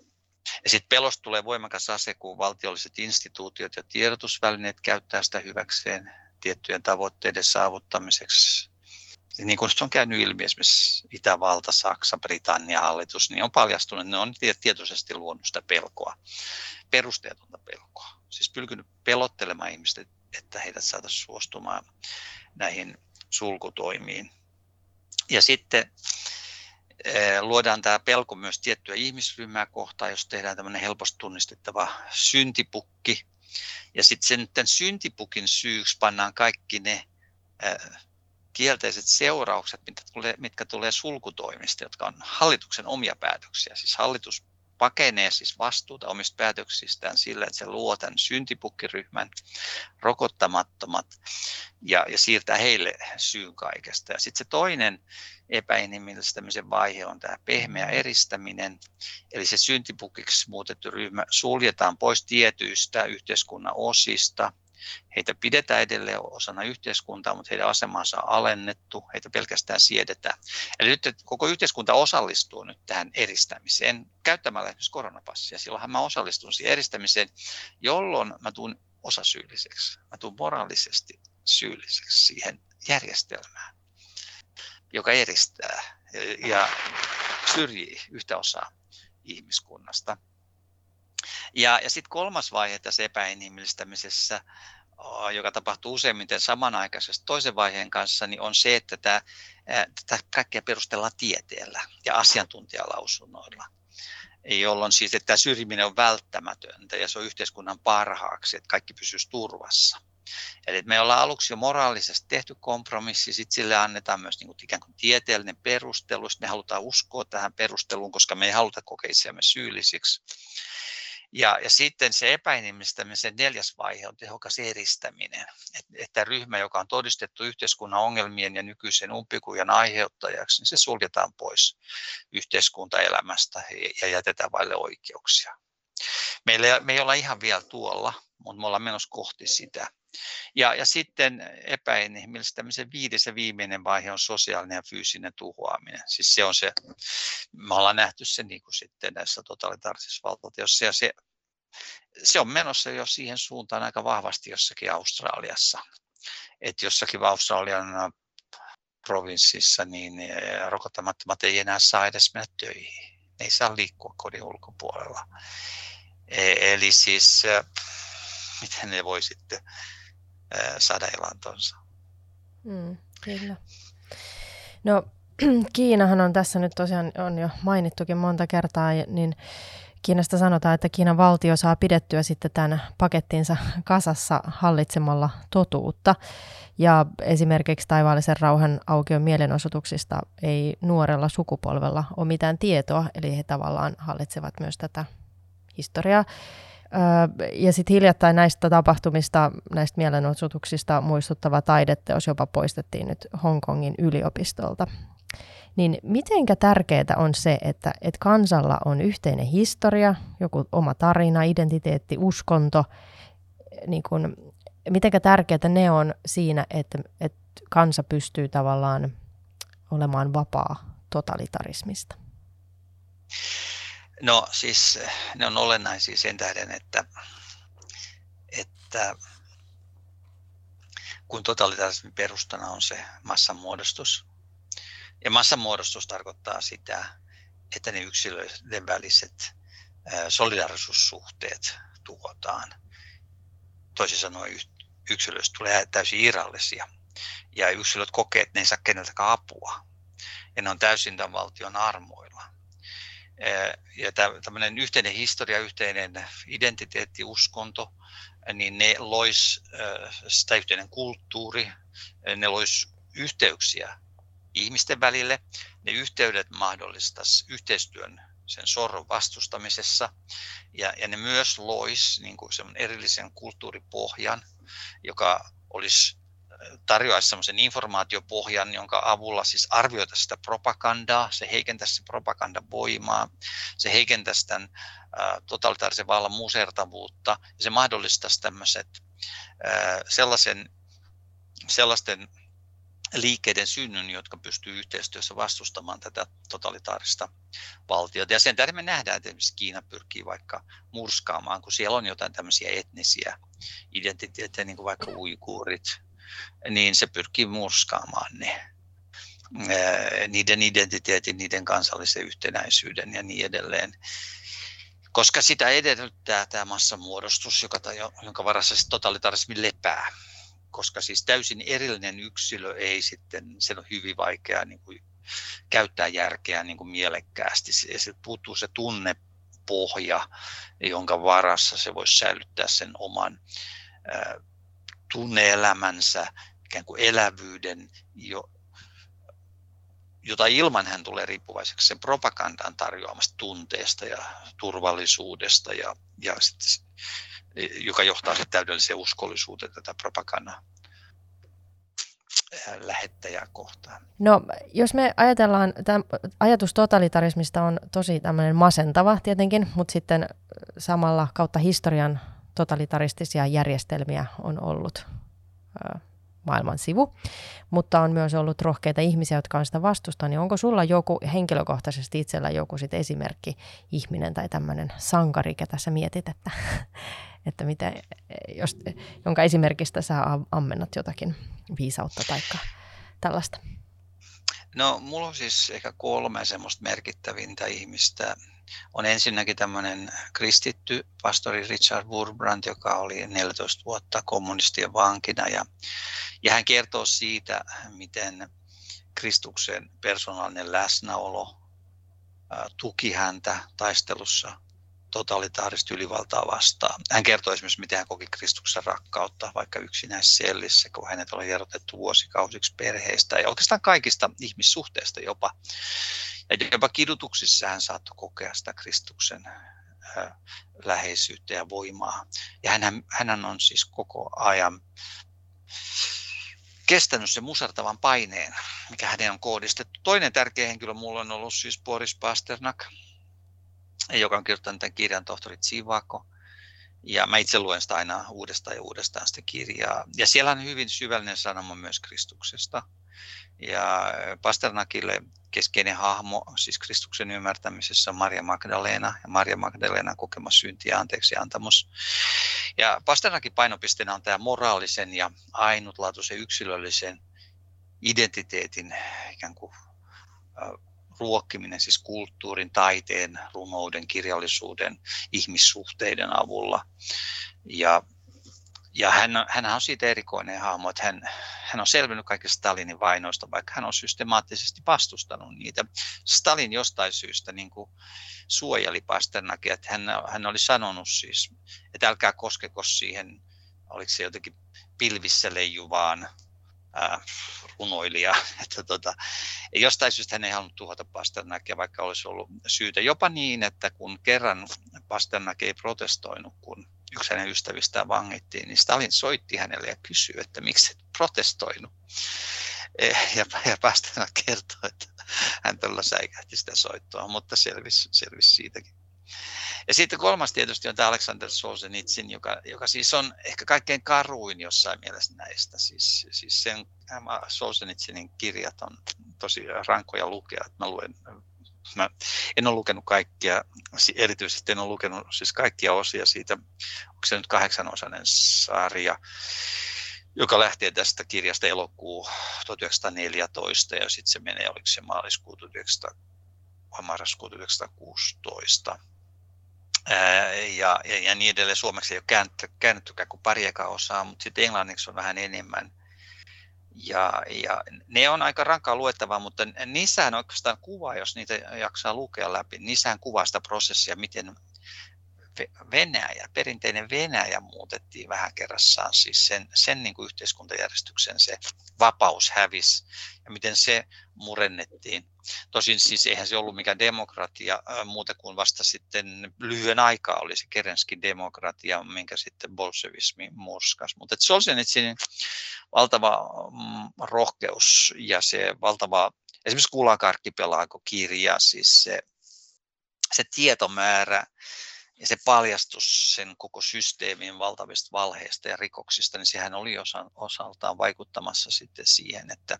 ja sitten pelosta tulee voimakas ase, kun valtiolliset instituutiot ja tiedotusvälineet käyttää sitä hyväkseen tiettyjen tavoitteiden saavuttamiseksi niin kuin on käynyt ilmi esimerkiksi Itävalta, Saksa, Britannia hallitus, niin on paljastunut, että ne on tietoisesti luonut sitä pelkoa, perusteetonta pelkoa. Siis pyrkinyt pelottelemaan ihmistä, että heidät saataisiin suostumaan näihin sulkutoimiin. Ja sitten eh, luodaan tämä pelko myös tiettyä ihmisryhmää kohtaan, jos tehdään tämmöinen helposti tunnistettava syntipukki. Ja sitten sen tämän syntipukin syyksi pannaan kaikki ne eh, kielteiset seuraukset, mitkä tulee, mitkä tulee sulkutoimista, jotka on hallituksen omia päätöksiä. Siis hallitus pakenee siis vastuuta omista päätöksistään sillä, että se luo tämän syntipukkiryhmän rokottamattomat ja, ja siirtää heille syyn kaikesta. Ja sitten se toinen epäinhimillistämisen vaihe on tämä pehmeä eristäminen, eli se syntipukiksi muutettu ryhmä suljetaan pois tietyistä yhteiskunnan osista, Heitä pidetään edelleen osana yhteiskuntaa, mutta heidän asemansa on alennettu, heitä pelkästään siedetään. Eli nyt koko yhteiskunta osallistuu nyt tähän eristämiseen käyttämällä esimerkiksi koronapassia. Silloinhan mä osallistun siihen eristämiseen, jolloin mä tuun osasyylliseksi. Mä tuun moraalisesti syylliseksi siihen järjestelmään, joka eristää ja syrjii yhtä osaa ihmiskunnasta. Ja, ja sitten kolmas vaihe tässä epäinhimillistämisessä, joka tapahtuu useimmiten samanaikaisesti toisen vaiheen kanssa, niin on se, että tämä, tätä kaikkea perustellaan tieteellä ja asiantuntijalausunnoilla jolloin siis että tämä syrjiminen on välttämätöntä ja se on yhteiskunnan parhaaksi, että kaikki pysyisi turvassa. Eli me ollaan aluksi jo moraalisesti tehty kompromissi, sitten sille annetaan myös niin kuin ikään kuin tieteellinen perustelu, me halutaan uskoa tähän perusteluun, koska me ei haluta kokea itseämme syyllisiksi. Ja, ja sitten se epäinhimillistämisen neljäs vaihe on tehokas eristäminen. Että, että ryhmä, joka on todistettu yhteiskunnan ongelmien ja nykyisen umpikujan aiheuttajaksi, niin se suljetaan pois yhteiskuntaelämästä ja jätetään vaille oikeuksia. Meillä, me ei olla ihan vielä tuolla, mutta me ollaan menossa kohti sitä. Ja, ja sitten epäinhimillistämisen viides ja viimeinen vaihe on sosiaalinen ja fyysinen tuhoaminen. Siis se on se, me ollaan nähty se niin kuin sitten näissä totalitaarisissa valtatioissa ja se, se on menossa jo siihen suuntaan aika vahvasti jossakin Australiassa. Että jossakin Australian provinssissa niin eh, rokottamattomat ei enää saa edes mennä töihin. Ne ei saa liikkua kodin ulkopuolella. E, eli siis, eh, miten ne voi sitten saada elantonsa. Mm, kyllä. No Kiinahan on tässä nyt tosiaan on jo mainittukin monta kertaa, niin Kiinasta sanotaan, että Kiinan valtio saa pidettyä sitten tämän pakettinsa kasassa hallitsemalla totuutta. Ja esimerkiksi taivaallisen rauhan aukion mielenosoituksista ei nuorella sukupolvella ole mitään tietoa, eli he tavallaan hallitsevat myös tätä historiaa. Ja sitten hiljattain näistä tapahtumista, näistä mielenosoituksista muistuttava taideteos jopa poistettiin nyt Hongkongin yliopistolta. Niin mitenkä tärkeää on se, että, että kansalla on yhteinen historia, joku oma tarina, identiteetti, uskonto, niin kun, mitenkä tärkeää ne on siinä, että, että kansa pystyy tavallaan olemaan vapaa totalitarismista? No siis ne on olennaisia sen tähden, että, että kun totalitarismin perustana on se massanmuodostus, Ja massamuodostus tarkoittaa sitä, että ne yksilöiden väliset solidarisuussuhteet tuhotaan. Toisin sanoen yksilöistä tulee täysin irrallisia ja yksilöt kokee, että ne ei saa keneltäkään apua ja ne on täysin tämän valtion armoilla. Ja tämmöinen yhteinen historia, yhteinen identiteetti, uskonto, niin ne lois sitä yhteinen kulttuuri, ne lois yhteyksiä ihmisten välille. Ne yhteydet mahdollistaisi yhteistyön sen sorron vastustamisessa ja, ja ne myös lois niin kuin erillisen kulttuuripohjan, joka olisi tarjoaisi sellaisen informaatiopohjan, jonka avulla siis arvioitaisiin sitä propagandaa, se heikentäisi se propagandan voimaa, se heikentäisi tämän totalitaarisen vallan musertavuutta ja se mahdollistaisi tämmöiset sellaisen, sellaisten liikkeiden synnyn, jotka pystyy yhteistyössä vastustamaan tätä totalitaarista valtiota. Ja sen tähden me nähdään, että esimerkiksi Kiina pyrkii vaikka murskaamaan, kun siellä on jotain tämmöisiä etnisiä identiteettejä, niin kuin vaikka uikuurit, niin se pyrkii murskaamaan ne niiden identiteetin, niiden kansallisen yhtenäisyyden ja niin edelleen. Koska sitä edellyttää tämä massamuodostus, joka, jonka varassa totalitarismi lepää. Koska siis täysin erillinen yksilö ei sitten, sen on hyvin vaikea niin kuin, käyttää järkeä niin kuin mielekkäästi. Se, se puuttuu se tunnepohja, jonka varassa se voisi säilyttää sen oman tunneelämänsä, ikään kuin elävyyden, jo, jota ilman hän tulee riippuvaiseksi sen propagandan tarjoamasta tunteesta ja turvallisuudesta, ja, ja sit, joka johtaa sitten täydelliseen uskollisuuteen tätä propagandaa lähettäjää kohtaan. No, jos me ajatellaan, tämä ajatus totalitarismista on tosi tämmöinen masentava tietenkin, mutta sitten samalla kautta historian totalitaristisia järjestelmiä on ollut maailman sivu, mutta on myös ollut rohkeita ihmisiä, jotka on sitä vastustanut. Niin onko sulla joku henkilökohtaisesti itsellä joku sit esimerkki ihminen tai tämmöinen sankari, ketä sä mietit, että, että miten, jos, jonka esimerkistä sä ammennat jotakin viisautta tai tällaista? No, mulla on siis ehkä kolme semmoista merkittävintä ihmistä, on ensinnäkin tämmöinen kristitty pastori Richard Wurbrand, joka oli 14 vuotta kommunistien vankina. Ja, ja hän kertoo siitä, miten Kristuksen persoonallinen läsnäolo tuki häntä taistelussa totalitaarista ylivaltaa vastaan. Hän kertoi esimerkiksi, miten hän koki Kristuksen rakkautta vaikka yksinäisessä sellissä, kun hänet oli erotettu vuosikausiksi perheistä ja oikeastaan kaikista ihmissuhteista jopa. Ja jopa kidutuksissa hän saattoi kokea sitä Kristuksen läheisyyttä ja voimaa. Ja hän, hän on siis koko ajan kestänyt sen musartavan paineen, mikä hänen on kohdistettu. Toinen tärkeä henkilö mulla on ollut siis Boris Pasternak, joka on kirjoittanut tämän kirjan tohtori Tsivako. Ja mä itse luen sitä aina uudestaan ja uudestaan sitä kirjaa. Ja siellä on hyvin syvällinen sanoma myös Kristuksesta. Ja Pasternakille keskeinen hahmo siis Kristuksen ymmärtämisessä on Maria Magdalena ja Maria Magdalena kokema synti ja anteeksi antamus. Ja Pasternakin painopisteenä on tämä moraalisen ja ainutlaatuisen yksilöllisen identiteetin ikään kuin ruokkiminen siis kulttuurin, taiteen, runouden, kirjallisuuden, ihmissuhteiden avulla. Ja ja hän, hän on siitä erikoinen hahmo, että hän, hän on selvinnyt kaikista Stalinin vainoista, vaikka hän on systemaattisesti vastustanut niitä. Stalin jostain syystä niin kuin suojeli Pasternakia, että hän, hän oli sanonut siis, että älkää koskeko siihen, oliko se jotenkin pilvissä leijuvaan ää, runoilija. Että tota, jostain syystä hän ei halunnut tuhota Pasternakia, vaikka olisi ollut syytä. Jopa niin, että kun kerran Pasternak ei protestoinut, kun yksi hänen ystävistään vangittiin, niin Stalin soitti hänelle ja kysyi, että miksi et protestoinut. Eh, ja, ja Pasternak kertoi, että hän tällä säikähti sitä soittoa, mutta selvisi, selvisi siitäkin. Ja sitten kolmas tietysti on tämä Alexander Solzhenitsyn, joka, joka siis on ehkä kaikkein karuin jossain mielessä näistä. Siis, siis sen Solzhenitsynin kirjat on tosi rankkoja lukea. Mä luen Mä en ole lukenut kaikkia, erityisesti en ole lukenut siis kaikkia osia siitä, onko se nyt kahdeksanosainen sarja. joka lähtee tästä kirjasta elokuu 1914 ja sitten se menee, oliko se maaliskuu 1900 vai marraskuu 1916. Ja, ja, ja niin edelleen. Suomeksi ei ole käännetty, käännettykään kuin pari osaa, mutta sitten englanniksi on vähän enemmän. Ja, ja ne on aika rankkaa luettavaa, mutta niissähän oikeastaan kuva, jos niitä jaksaa lukea läpi, niissähän kuvaa sitä prosessia, miten Venäjä, perinteinen Venäjä muutettiin vähän kerrassaan, siis sen, sen niin kuin yhteiskuntajärjestyksen se vapaus hävisi ja miten se murennettiin. Tosin siis eihän se ollut mikään demokratia muuta kuin vasta sitten lyhyen aikaa oli se Kerenskin demokratia, minkä sitten bolshevismi murskas. Mutta Solzhenitsyn valtava mm, rohkeus ja se valtava, esimerkiksi Kulakarkkipelaako kirja, siis se, se tietomäärä, ja se paljastus sen koko systeemin valtavista valheista ja rikoksista, niin sehän oli osa, osaltaan vaikuttamassa sitten siihen, että,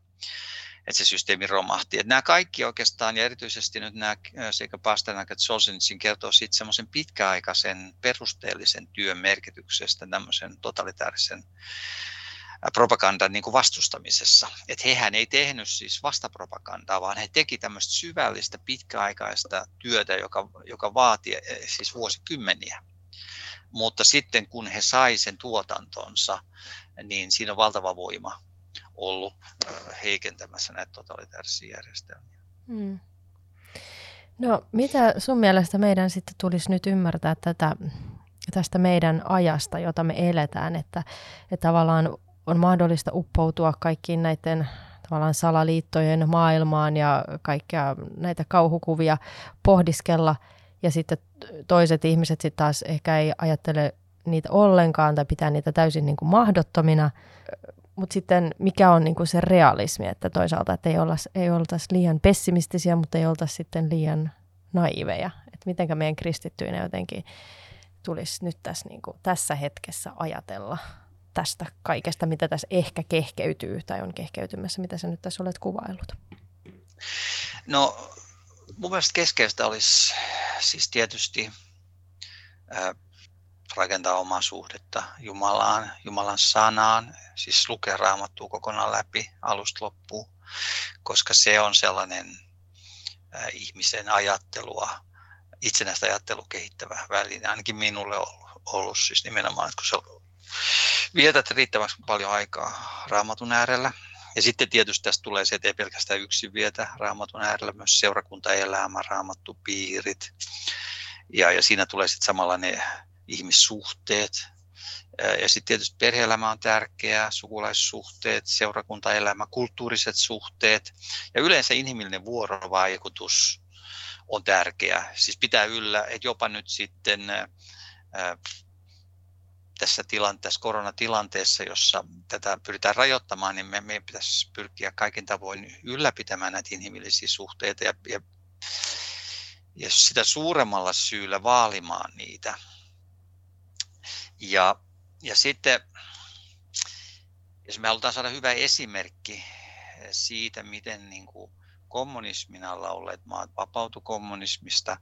että se systeemi romahti. Että nämä kaikki oikeastaan, ja erityisesti nyt nämä sekä Pasternak että Solzhenitsyn kertoo sitten semmoisen pitkäaikaisen perusteellisen työn merkityksestä tämmöisen totalitaarisen propagandan niin kuin vastustamisessa. Että hehän ei tehnyt siis vastapropagandaa, vaan he teki tämmöistä syvällistä pitkäaikaista työtä, joka, joka vaati eh, siis vuosikymmeniä. Mutta sitten kun he sai sen tuotantonsa, niin siinä on valtava voima ollut heikentämässä näitä totalitaarisia järjestelmiä. Hmm. No mitä sun mielestä meidän sitten tulisi nyt ymmärtää tätä, tästä meidän ajasta, jota me eletään, että, että tavallaan on mahdollista uppoutua kaikkiin näiden tavallaan salaliittojen maailmaan ja kaikkia näitä kauhukuvia pohdiskella. Ja sitten toiset ihmiset sitten taas ehkä ei ajattele niitä ollenkaan tai pitää niitä täysin niin kuin mahdottomina. Mutta sitten mikä on niin kuin se realismi, että toisaalta että ei, oltaisi, ei oltaisi liian pessimistisiä, mutta ei oltaisi sitten liian naiveja. Että mitenkä meidän kristittyinä jotenkin tulisi nyt tässä, niin kuin, tässä hetkessä ajatella tästä kaikesta, mitä tässä ehkä kehkeytyy tai on kehkeytymässä, mitä sä nyt tässä olet kuvaillut? No mun mielestä keskeistä olisi siis tietysti äh, rakentaa omaa suhdetta Jumalaan, Jumalan sanaan, siis lukea raamattua kokonaan läpi alusta loppuun, koska se on sellainen äh, ihmisen ajattelua, itsenäistä ajattelua kehittävä väline, ainakin minulle ollut, ollut siis nimenomaan, että kun se vietät riittävästi paljon aikaa raamatun äärellä. Ja sitten tietysti tästä tulee se, että ei pelkästään yksin vietä raamatun äärellä, myös seurakuntaelämä, raamattupiirit. Ja, ja siinä tulee sitten samalla ne ihmissuhteet. Ja sitten tietysti perheelämä on tärkeää, sukulaissuhteet, seurakuntaelämä, kulttuuriset suhteet ja yleensä inhimillinen vuorovaikutus on tärkeä. Siis pitää yllä, että jopa nyt sitten tässä, tilanteessa, koronatilanteessa, jossa tätä pyritään rajoittamaan, niin me, pitäisi pyrkiä kaikin tavoin ylläpitämään näitä inhimillisiä suhteita ja, ja, ja sitä suuremmalla syyllä vaalimaan niitä. Ja, ja sitten, jos me halutaan saada hyvä esimerkki siitä, miten niin kuin kommunismin alla olleet maat vapautu kommunismista,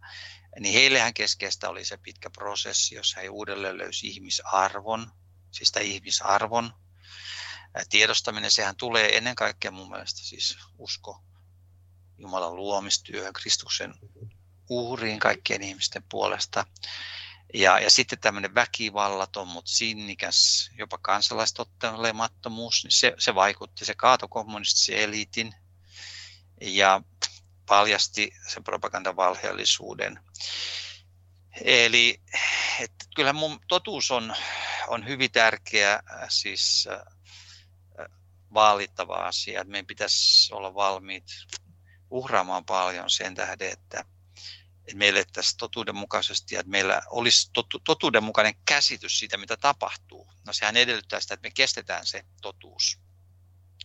niin heillehän keskeistä oli se pitkä prosessi, jossa he uudelleen löysi ihmisarvon, siis ihmisarvon tiedostaminen, sehän tulee ennen kaikkea mun mielestä siis usko Jumalan luomistyöhön, Kristuksen uhriin kaikkien ihmisten puolesta. Ja, ja sitten tämmöinen väkivallaton, mutta sinnikäs, jopa kansalaistottelemattomuus, niin se, se vaikutti, se kaato kommunistisen eliitin ja paljasti sen propagandan valheellisuuden. Eli että kyllä mun totuus on, on hyvin tärkeä, äh, siis äh, vaalittava asia. Meidän pitäisi olla valmiit uhraamaan paljon sen tähden, että, meille tässä totuudenmukaisesti että meillä olisi totu, totuudenmukainen käsitys siitä, mitä tapahtuu. No sehän edellyttää sitä, että me kestetään se totuus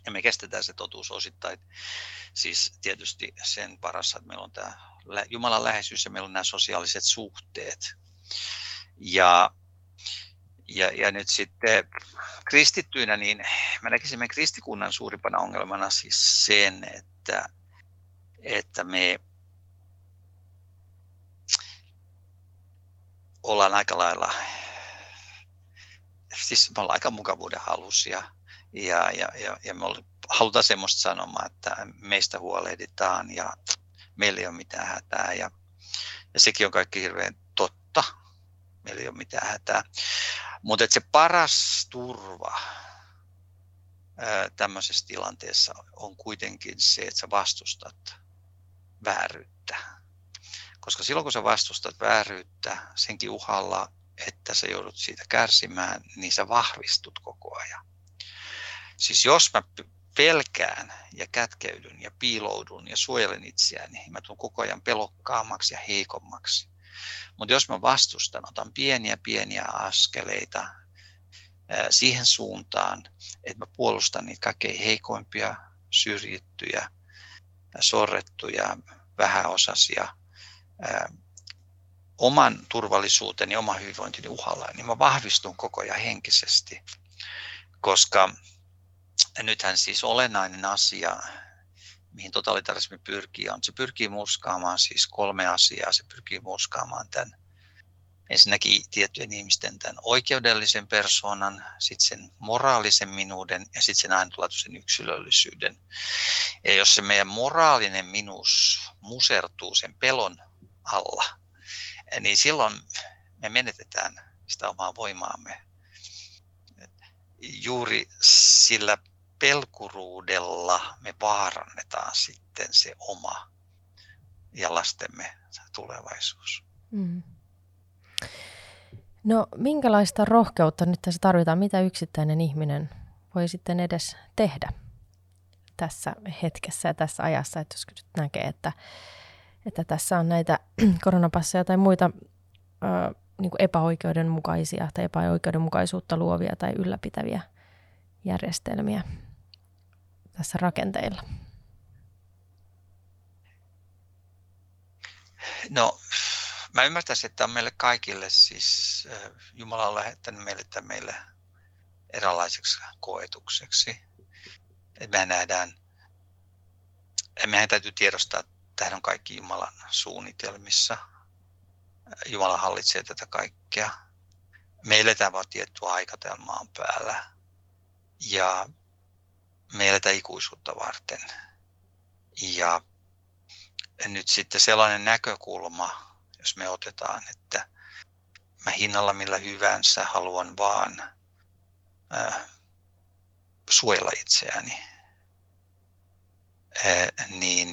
ja me kestetään se totuus osittain. Siis tietysti sen parassa, että meillä on tämä Jumalan läheisyys ja meillä on nämä sosiaaliset suhteet. Ja, ja, ja nyt sitten kristittyinä, niin mä näkisin meidän kristikunnan suurimpana ongelmana siis sen, että, että me ollaan aika lailla, siis me ollaan aika mukavuuden halusia Ja, ja, ja, ja me halutaan semmoista sanomaa, että meistä huolehditaan ja meillä ei ole mitään hätää. Ja, ja sekin on kaikki hirveän totta. Meillä ei ole mitään hätää. Mutta se paras turva tämmöisessä tilanteessa on kuitenkin se, että sä vastustat vääryyttä. Koska silloin kun sä vastustat vääryyttä senkin uhalla, että sä joudut siitä kärsimään, niin sä vahvistut koko ajan. Siis jos mä pelkään ja kätkeydyn ja piiloudun ja suojelen itseäni, niin mä tulen koko ajan pelokkaammaksi ja heikommaksi. Mutta jos mä vastustan, otan pieniä pieniä askeleita siihen suuntaan, että mä puolustan niitä kaikkein heikoimpia, syrjittyjä, sorrettuja, vähäosasia, oman turvallisuuteni, oman hyvinvointini uhalla, niin mä vahvistun koko ajan henkisesti, koska nythän siis olennainen asia, mihin totalitarismi pyrkii, on, se pyrkii murskaamaan siis kolme asiaa. Se pyrkii murskaamaan tämän ensinnäkin tiettyjen ihmisten tämän oikeudellisen persoonan, sitten sen moraalisen minuuden ja sitten sen ainutlaatuisen yksilöllisyyden. Ja jos se meidän moraalinen minuus musertuu sen pelon alla, niin silloin me menetetään sitä omaa voimaamme. Juuri sillä pelkuruudella me vaarannetaan sitten se oma ja lastemme tulevaisuus. Mm. No minkälaista rohkeutta nyt tässä tarvitaan? Mitä yksittäinen ihminen voi sitten edes tehdä tässä hetkessä ja tässä ajassa? Että jos nyt näkee, että, että tässä on näitä koronapasseja tai muita ö, niin epäoikeudenmukaisia tai epäoikeudenmukaisuutta luovia tai ylläpitäviä järjestelmiä tässä rakenteilla? No, mä ymmärtäisin, että on meille kaikille siis Jumala on lähettänyt meille tämän meille eräänlaiseksi koetukseksi. Että me nähdään, meidän täytyy tiedostaa, että tähän on kaikki Jumalan suunnitelmissa. Jumala hallitsee tätä kaikkea. Me eletään vaan tiettyä aikatelmaa päällä. Ja me eletään ikuisuutta varten. Ja nyt sitten sellainen näkökulma, jos me otetaan, että mä hinnalla millä hyvänsä haluan vaan äh, suojella itseäni, äh, niin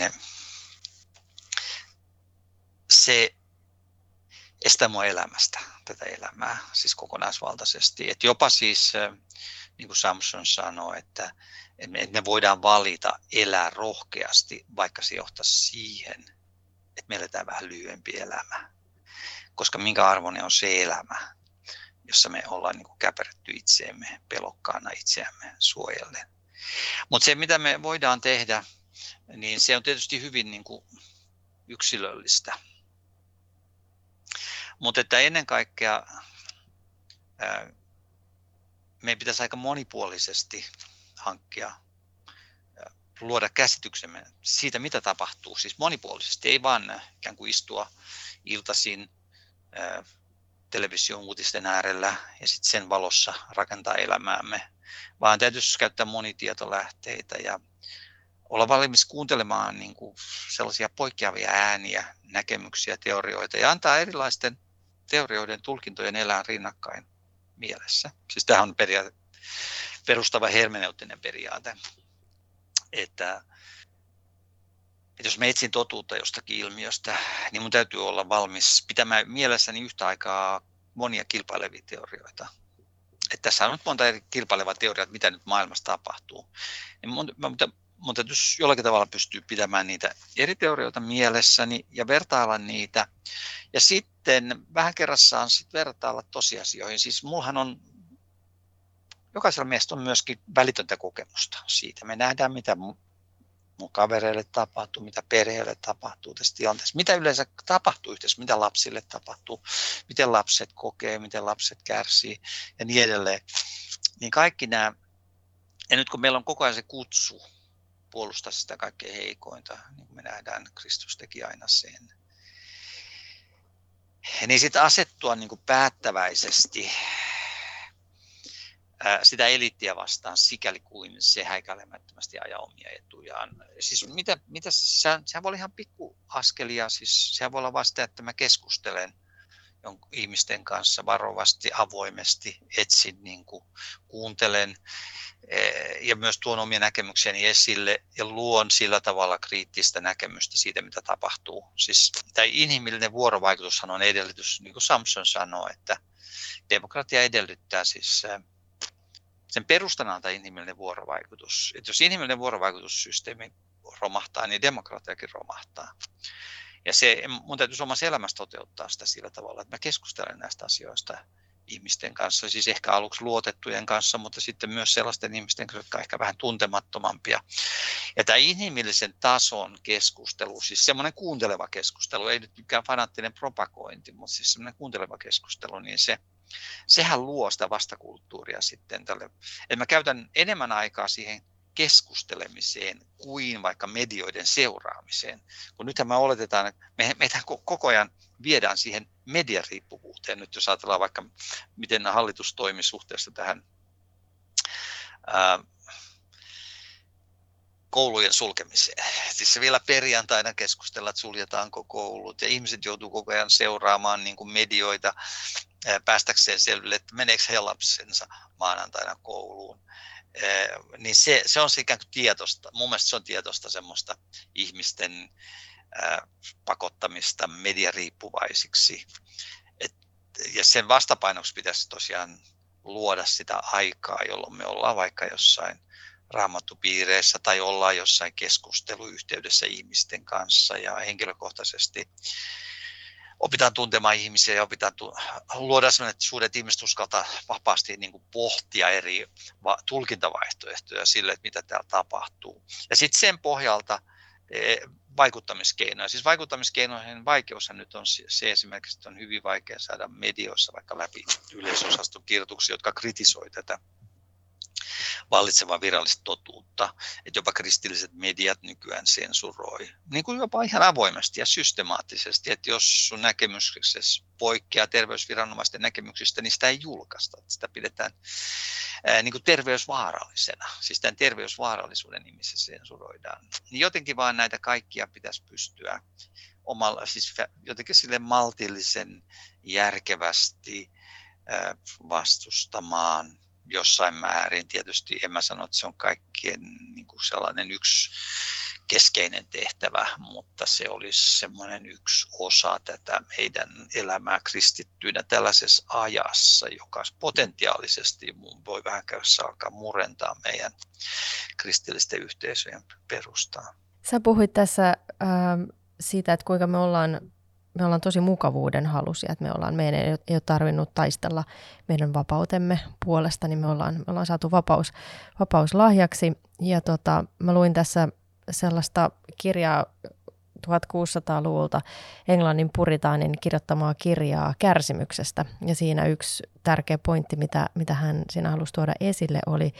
se estää mua elämästä tätä elämää siis kokonaisvaltaisesti. Et jopa siis, niin kuin Samson sanoi, että me voidaan valita elää rohkeasti, vaikka se johtaisi siihen, että me eletään vähän lyhyempi elämä. Koska minkä arvoinen on se elämä, jossa me ollaan niin kuin käperretty itseemme pelokkaana itseämme suojellen. Mutta se, mitä me voidaan tehdä, niin se on tietysti hyvin niin kuin yksilöllistä. Mutta että ennen kaikkea meidän pitäisi aika monipuolisesti hankkia luoda käsityksemme siitä, mitä tapahtuu, siis monipuolisesti, ei vaan ikään kuin istua iltaisin television uutisten äärellä ja sitten sen valossa rakentaa elämäämme, vaan täytyisi käyttää monitietolähteitä ja olla valmis kuuntelemaan niin kuin sellaisia poikkeavia ääniä, näkemyksiä, teorioita ja antaa erilaisten teorioiden tulkintojen elää rinnakkain mielessä. Siis tämä on periaate, perustava hermeneuttinen periaate, että, että jos mä etsin totuutta jostakin ilmiöstä, niin mun täytyy olla valmis pitämään mielessäni yhtä aikaa monia kilpailevia teorioita. Että tässä on nyt monta eri kilpailevaa teoriaa, että mitä nyt maailmassa tapahtuu. Niin mun, mun, mun jollakin tavalla pystyä pitämään niitä eri teorioita mielessäni ja vertailla niitä. Ja sitten vähän kerrassaan sit vertailla tosiasioihin. Siis mullahan on jokaisella meistä on myöskin välitöntä kokemusta siitä. Me nähdään, mitä mun kavereille tapahtuu, mitä perheelle tapahtuu tässä tilanteessa, mitä yleensä tapahtuu yhteydessä, mitä lapsille tapahtuu, miten lapset kokee, miten lapset kärsii ja niin edelleen. Niin kaikki nämä, ja nyt kun meillä on koko ajan se kutsu puolustaa sitä kaikkein heikointa, niin kuin me nähdään, Kristus teki aina sen. Niin sitten asettua niin kuin päättäväisesti sitä elittiä vastaan sikäli kuin se häikäilemättömästi ajaa omia etujaan. Siis mitä, mitä sehän, sehän voi olla ihan pikkuaskelia, siis sehän voi olla vasta, että mä keskustelen ihmisten kanssa varovasti, avoimesti, etsin, niin kuin, kuuntelen ja myös tuon omia näkemyksiäni esille ja luon sillä tavalla kriittistä näkemystä siitä, mitä tapahtuu. Siis tämä inhimillinen vuorovaikutushan on edellytys, niin kuin Samson sanoi, että demokratia edellyttää siis sen perustana on tämä inhimillinen vuorovaikutus. Että jos inhimillinen vuorovaikutussysteemi romahtaa, niin demokratiakin romahtaa. Ja se, mun täytyisi omassa elämässä toteuttaa sitä sillä tavalla, että mä keskustelen näistä asioista ihmisten kanssa, siis ehkä aluksi luotettujen kanssa, mutta sitten myös sellaisten ihmisten kanssa, jotka ovat ehkä vähän tuntemattomampia. Ja tämä inhimillisen tason keskustelu, siis semmoinen kuunteleva keskustelu, ei nyt mikään fanaattinen propagointi, mutta siis semmoinen kuunteleva keskustelu, niin se, sehän luo sitä vastakulttuuria sitten tälle. Että mä käytän enemmän aikaa siihen keskustelemiseen kuin vaikka medioiden seuraamiseen. Kun nythän me oletetaan, että me, meitä koko ajan viedään siihen mediariippuvuuteen. Nyt jos ajatellaan vaikka, miten hallitus toimi suhteessa tähän ää, koulujen sulkemiseen. Siis vielä perjantaina keskustellaan, että suljetaanko koulut ja ihmiset joutuu koko ajan seuraamaan niin kuin medioita päästäkseen selville, että meneekö he lapsensa maanantaina kouluun. Niin se, se on ikään kuin tietosta, mun mielestä se on tietosta semmoista ihmisten pakottamista mediariippuvaisiksi. Et, ja sen vastapainoksi pitäisi tosiaan luoda sitä aikaa, jolloin me ollaan vaikka jossain raamattupiireissä tai ollaan jossain keskusteluyhteydessä ihmisten kanssa ja henkilökohtaisesti opitaan tuntemaan ihmisiä ja opitaan tu- luoda sellainen, että suuret ihmiset uskaltaa vapaasti niin kuin pohtia eri va- tulkintavaihtoehtoja sille, että mitä täällä tapahtuu. Ja sitten sen pohjalta e, vaikuttamiskeinoja. Siis vaikuttamiskeinojen vaikeushan nyt on se esimerkiksi, että on hyvin vaikea saada medioissa vaikka läpi yleisosaston kirjoituksia, jotka kritisoi tätä vallitsevaa virallista totuutta, että jopa kristilliset mediat nykyään sensuroi, niin kuin jopa ihan avoimesti ja systemaattisesti, että jos sun näkemyksessä poikkeaa terveysviranomaisten näkemyksistä, niin sitä ei julkaista, sitä pidetään ää, niin kuin terveysvaarallisena, siis tämän terveysvaarallisuuden nimissä sensuroidaan. Niin jotenkin vaan näitä kaikkia pitäisi pystyä omalla, siis jotenkin sille maltillisen, järkevästi vastustamaan jossain määrin. Tietysti en mä sano, että se on kaikkien niin kuin sellainen yksi keskeinen tehtävä, mutta se olisi semmoinen yksi osa tätä meidän elämää kristittyinä tällaisessa ajassa, joka potentiaalisesti voi vähän käydessä alkaa murentaa meidän kristillisten yhteisöjen perustaa. Sä puhuit tässä äh, siitä, että kuinka me ollaan me ollaan tosi mukavuuden halusia, että me ollaan, meidän ei ole tarvinnut taistella meidän vapautemme puolesta, niin me ollaan, me ollaan saatu vapaus, vapaus lahjaksi. Ja tota, mä luin tässä sellaista kirjaa 1600-luvulta Englannin puritaanin kirjoittamaa kirjaa kärsimyksestä. Ja siinä yksi tärkeä pointti, mitä, mitä hän siinä halusi tuoda esille, oli,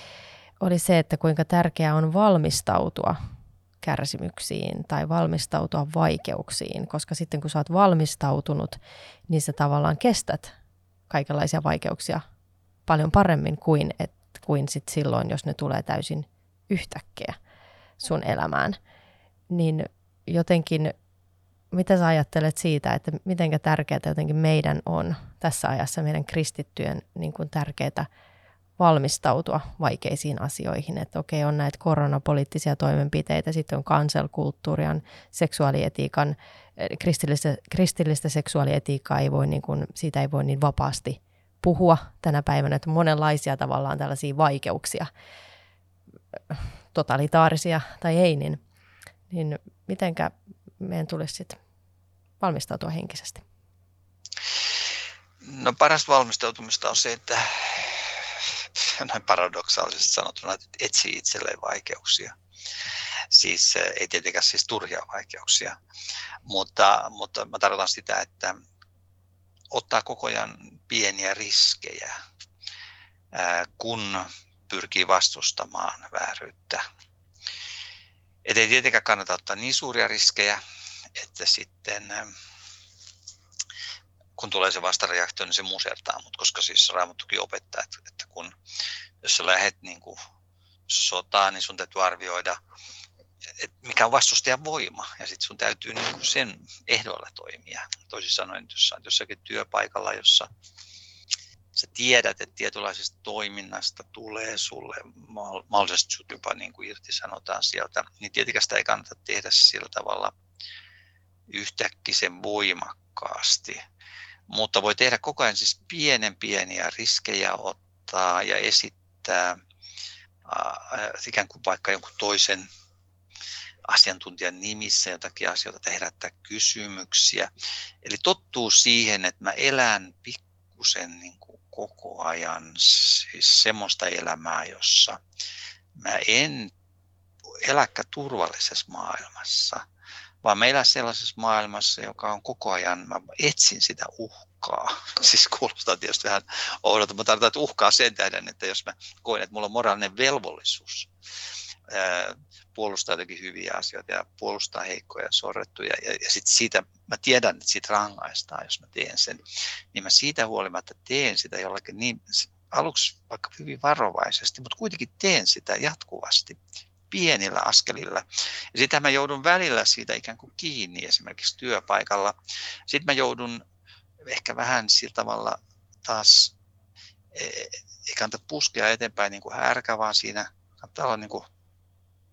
oli se, että kuinka tärkeää on valmistautua kärsimyksiin tai valmistautua vaikeuksiin, koska sitten kun sä oot valmistautunut, niin sä tavallaan kestät kaikenlaisia vaikeuksia paljon paremmin kuin, et, kuin sit silloin, jos ne tulee täysin yhtäkkiä sun elämään. Niin jotenkin, mitä sä ajattelet siitä, että miten tärkeää jotenkin meidän on tässä ajassa, meidän kristittyjen niin tärkeää valmistautua vaikeisiin asioihin. Että okei, on näitä koronapoliittisia toimenpiteitä, sitten on kanselkulttuurian, seksuaalietiikan, kristillistä, kristillistä seksuaalietiikkaa ei voi, niin kuin, siitä ei voi niin vapaasti puhua tänä päivänä, että monenlaisia tavallaan tällaisia vaikeuksia, totalitaarisia tai ei, niin, niin mitenkä meidän tulisi sitten valmistautua henkisesti? No paras valmistautumista on se, että näin paradoksaalisesti sanottuna, että etsii itselleen vaikeuksia. Siis eh, ei tietenkään siis turhia vaikeuksia, mutta, mutta mä tarkoitan sitä, että ottaa koko ajan pieniä riskejä, eh, kun pyrkii vastustamaan vääryyttä. Et ei tietenkään kannata ottaa niin suuria riskejä, että sitten eh, kun tulee se vastareaktio, niin se musertaa, mutta koska siis Raamattukin opettaa, että, että kun, jos sä lähdet niin kuin sotaan, niin sun täytyy arvioida, että mikä on vastustajan voima, ja sitten sun täytyy niin kuin sen ehdolla toimia. Toisin sanoen, jos olet jossakin työpaikalla, jossa sä tiedät, että tietynlaisesta toiminnasta tulee sulle mahdollisesti sut jopa niin kuin irtisanotaan sieltä, niin tietenkään sitä ei kannata tehdä sillä tavalla yhtäkkisen voimakkaasti. Mutta voi tehdä koko ajan siis pienen pieniä riskejä ottaa ja esittää äh, ikään kuin vaikka jonkun toisen asiantuntijan nimissä jotakin asioita herättää kysymyksiä. Eli tottuu siihen, että mä elän pikkusen niin kuin koko ajan siis semmoista elämää, jossa mä en eläkkä turvallisessa maailmassa, vaan mä elän sellaisessa maailmassa, joka on koko ajan, mä etsin sitä uhkaa. Siis kuulostaa tietysti vähän oudolta, mutta että uhkaa sen tähden, että jos mä koen, että mulla on moraalinen velvollisuus puolustaa jotenkin hyviä asioita ja puolustaa heikkoja ja sorrettuja. Ja, ja sitten siitä, mä tiedän, että siitä rangaistaan, jos mä teen sen, niin mä siitä huolimatta teen sitä jollakin niin, aluksi vaikka hyvin varovaisesti, mutta kuitenkin teen sitä jatkuvasti pienillä askelilla. Ja sitten mä joudun välillä siitä ikään kuin kiinni esimerkiksi työpaikalla. Sitten mä joudun ehkä vähän sillä tavalla taas, e, ei kannata puskea eteenpäin niin kuin härkä, vaan siinä kannattaa olla niin kuin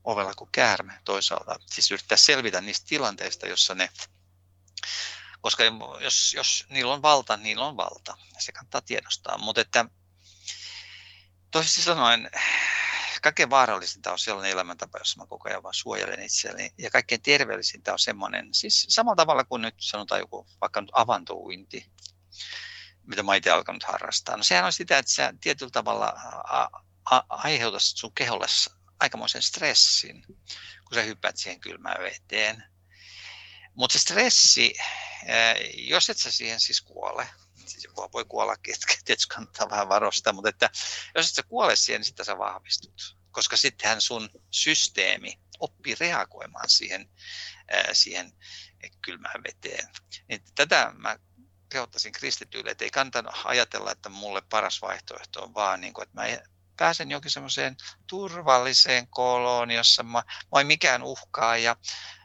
ovella kuin käärme toisaalta. Siis yrittää selvitä niistä tilanteista, jossa ne, koska jos, jos niillä on valta, niillä on valta. Se kannattaa tiedostaa. Mutta että toisin sanoen, kaikkein vaarallisinta on sellainen elämäntapa, jossa mä koko ajan vaan suojelen itseäni. Ja kaikkein terveellisintä on semmoinen, siis samalla tavalla kuin nyt sanotaan joku vaikka nyt avantouinti, mitä mä itse alkanut harrastaa. No sehän on sitä, että sä tietyllä tavalla aiheutat sun keholle aikamoisen stressin, kun sä hyppäät siihen kylmään veteen. Mutta se stressi, jos et sä siihen siis kuole, siis voi kuollakin, että tietysti kannattaa vähän varostaa, mutta että jos et sä kuole siihen, niin sitten sä vahvistut. Koska sittenhän sun systeemi oppii reagoimaan siihen, siihen kylmään veteen. Niin tätä mä kehottaisin kristityille, että ei kannata ajatella, että mulle paras vaihtoehto on vaan, niin kuin, että mä pääsen jokin semmoiseen turvalliseen koloon, jossa mä, mä mikään uhkaa ja,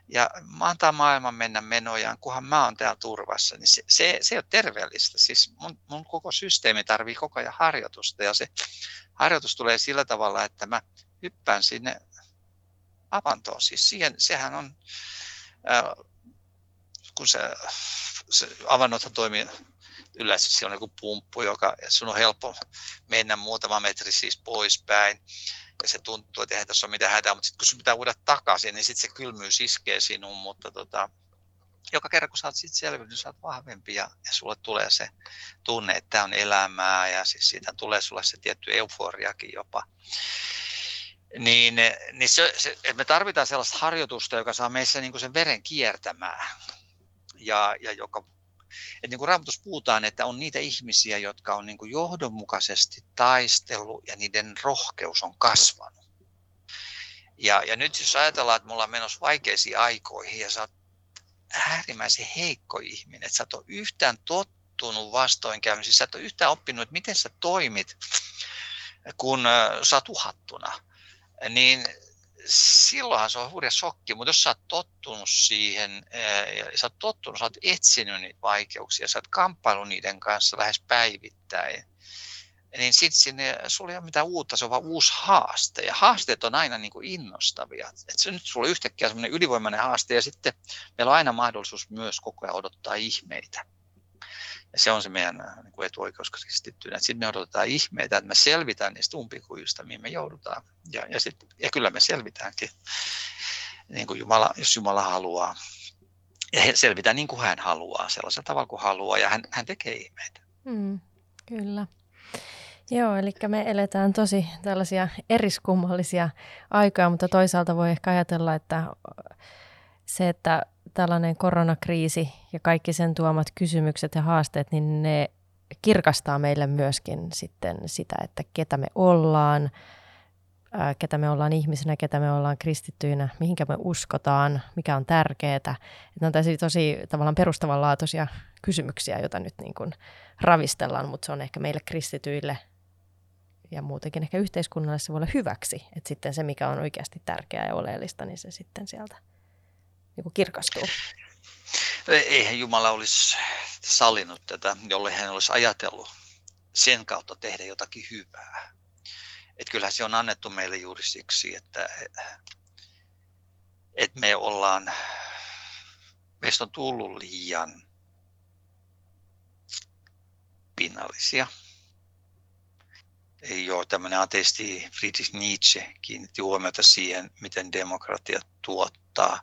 ja antaa maailman mennä menojaan, kunhan mä oon täällä turvassa, niin se, se, se ei ole terveellistä. Siis mun, mun koko systeemi tarvii koko ajan harjoitusta ja se harjoitus tulee sillä tavalla, että mä hyppään sinne avantoon. Siis siihen, sehän on, äh, kun se, se avannothan toimii yleensä siellä on joku pumppu, joka sun on helppo mennä muutama metri siis poispäin. Ja se tuntuu, että eihän tässä ole mitään hätää, mutta sitten kun sun pitää uudella takaisin, niin sitten se kylmyys iskee sinuun, mutta tota, joka kerran kun sä oot siitä selvinnyt, niin sä oot vahvempi ja, ja sulle tulee se tunne, että tämä on elämää ja siis siitä tulee sulle se tietty euforiakin jopa. Niin, niin se, se, että me tarvitaan sellaista harjoitusta, joka saa meissä niin kuin sen veren kiertämään ja, ja joka että niin kuin Raamatussa puhutaan, että on niitä ihmisiä, jotka on niin kuin johdonmukaisesti taistellut ja niiden rohkeus on kasvanut. Ja, ja nyt jos ajatellaan, että me ollaan menossa vaikeisiin aikoihin ja sä oot äärimmäisen heikko ihminen, että sä et ole yhtään tottunut vastoinkäymisiin, sä et ole yhtään oppinut, että miten sä toimit, kun sä oot uhattuna, niin silloinhan se on hurja shokki, mutta jos sä oot tottunut siihen, ja sä oot tottunut, sä oot etsinyt niitä vaikeuksia, sä oot kamppailu niiden kanssa lähes päivittäin, niin sitten sinne sulla ei ole mitään uutta, se on vaan uusi haaste. Ja haasteet on aina niin kuin innostavia. Et se nyt sulla on yhtäkkiä semmoinen ylivoimainen haaste ja sitten meillä on aina mahdollisuus myös koko ajan odottaa ihmeitä. Ja se on se meidän äh, niin kuin etuoikeus kristittynä. Sitten me odotetaan ihmeitä, että me selvitään niistä umpikujista, mihin me joudutaan. Ja, ja, sit, ja kyllä me selvitäänkin, niin kuin Jumala, jos Jumala haluaa. Ja selvitään niin kuin hän haluaa, sellaisella tavalla kuin haluaa, ja hän, hän tekee ihmeitä. Mm, kyllä. Joo, eli me eletään tosi tällaisia eriskummallisia aikoja, mutta toisaalta voi ehkä ajatella, että se, että tällainen koronakriisi ja kaikki sen tuomat kysymykset ja haasteet, niin ne kirkastaa meille myöskin sitten sitä, että ketä me ollaan, ketä me ollaan ihmisinä, ketä me ollaan kristittyinä, mihinkä me uskotaan, mikä on tärkeää. Ne on tosi, tosi tavallaan perustavanlaatuisia kysymyksiä, joita nyt niin kuin ravistellaan, mutta se on ehkä meille kristityille ja muutenkin ehkä yhteiskunnalle se voi olla hyväksi, että sitten se, mikä on oikeasti tärkeää ja oleellista, niin se sitten sieltä niin kuin kirkastuu. Eihän Jumala olisi sallinut tätä, jolle hän olisi ajatellut sen kautta tehdä jotakin hyvää. Et kyllähän se on annettu meille juuri siksi, että, että me ollaan, meistä on tullut liian pinnallisia. Jo tämmöinen ateisti Friedrich Nietzsche kiinnitti huomiota siihen, miten demokratia tuottaa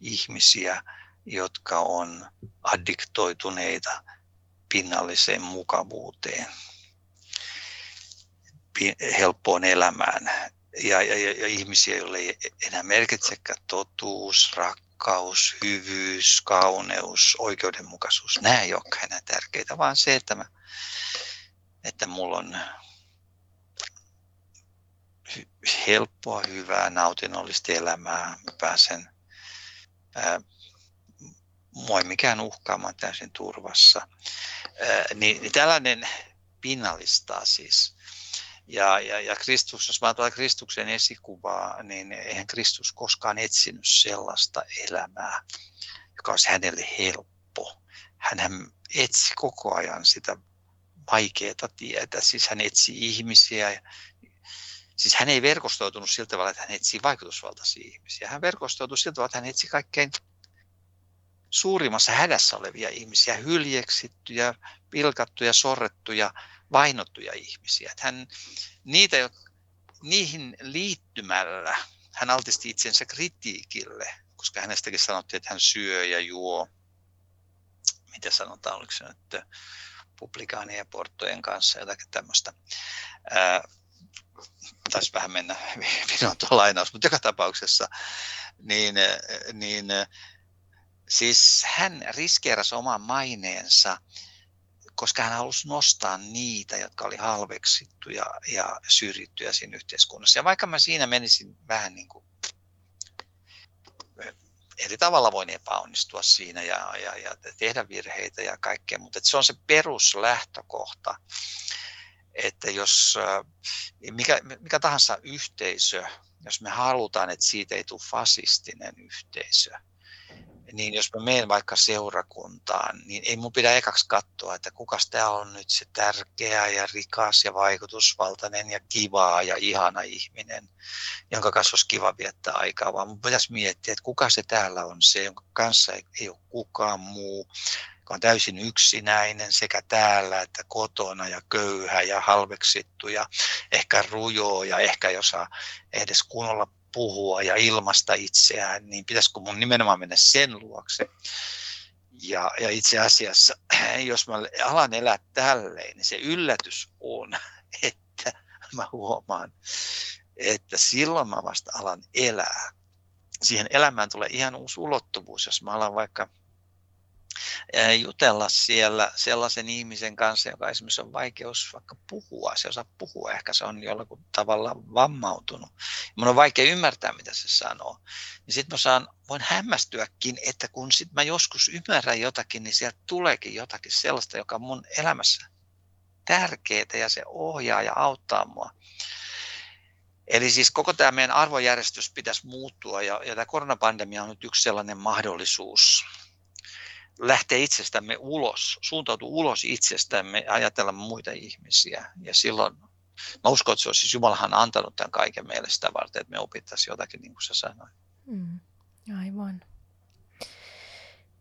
ihmisiä, jotka on addiktoituneita pinnalliseen mukavuuteen, helppoon elämään ja, ja, ja, ihmisiä, joille ei enää merkitsekään totuus, rakkaus, hyvyys, kauneus, oikeudenmukaisuus. Nämä ei olekaan enää tärkeitä, vaan se, että, mä, että mulla on helppoa, hyvää, nautinnollista elämää. Mä pääsen, ää, mua ei mikään uhkaamaan täysin turvassa. Niin, niin tällainen pinnallistaa siis. Ja, ja, ja Kristus, jos ajatellaan Kristuksen esikuvaa, niin eihän Kristus koskaan etsinyt sellaista elämää, joka olisi hänelle helppo. Hän etsi koko ajan sitä vaikeaa tietä. Siis hän etsi ihmisiä, Siis hän ei verkostoitunut sillä tavalla, että hän etsi vaikutusvaltaisia ihmisiä. Hän verkostoitui sillä tavalla, että hän etsi kaikkein suurimmassa hädässä olevia ihmisiä, hyljeksittyjä, pilkattuja, sorrettuja, vainottuja ihmisiä. Hän, niitä, niihin liittymällä hän altisti itsensä kritiikille, koska hänestäkin sanottiin, että hän syö ja juo. Mitä sanotaan, oliko se nyt publikaanien ja porttojen kanssa jotakin tämmöistä taisi vähän mennä minun tuo lainaus, mutta joka tapauksessa, niin, niin siis hän riskeerasi oman maineensa, koska hän halusi nostaa niitä, jotka oli halveksittuja ja syrjittyjä siinä yhteiskunnassa. Ja vaikka mä siinä menisin vähän niin kuin eri tavalla voin epäonnistua siinä ja, ja, ja tehdä virheitä ja kaikkea, mutta se on se peruslähtökohta, että jos mikä, mikä tahansa yhteisö, jos me halutaan, että siitä ei tule fasistinen yhteisö, niin jos mä menen vaikka seurakuntaan, niin ei mun pidä ekaksi katsoa, että kukas tämä on nyt se tärkeä ja rikas ja vaikutusvaltainen ja kiva ja ihana ihminen, jonka kanssa olisi kiva viettää aikaa, vaan mun pitäisi miettiä, että kuka se täällä on se, jonka kanssa ei ole kukaan muu, joka on täysin yksinäinen sekä täällä että kotona ja köyhä ja halveksittu ja ehkä rujo ja ehkä ei osaa edes kunnolla puhua ja ilmasta itseään, niin pitäisikö mun nimenomaan mennä sen luokse. Ja, ja itse asiassa, jos mä alan elää tälleen, niin se yllätys on, että mä huomaan, että silloin mä vasta alan elää. Siihen elämään tulee ihan uusi ulottuvuus, jos mä alan vaikka jutella siellä sellaisen ihmisen kanssa, joka esimerkiksi on vaikeus vaikka puhua. Se osaa puhua, ehkä se on jollakin tavalla vammautunut. Mun on vaikea ymmärtää, mitä se sanoo. Niin sitten mä saan, voin hämmästyäkin, että kun sit mä joskus ymmärrän jotakin, niin sieltä tuleekin jotakin sellaista, joka on mun elämässä tärkeää ja se ohjaa ja auttaa mua. Eli siis koko tämä meidän arvojärjestys pitäisi muuttua ja, ja tämä koronapandemia on nyt yksi sellainen mahdollisuus lähteä itsestämme ulos, suuntautua ulos itsestämme ja ajatella muita ihmisiä. Ja silloin mä uskon, että se on siis Jumalahan antanut tämän kaiken meille sitä varten, että me opittaisiin jotakin, niin kuin sä sanoit. Mm, aivan.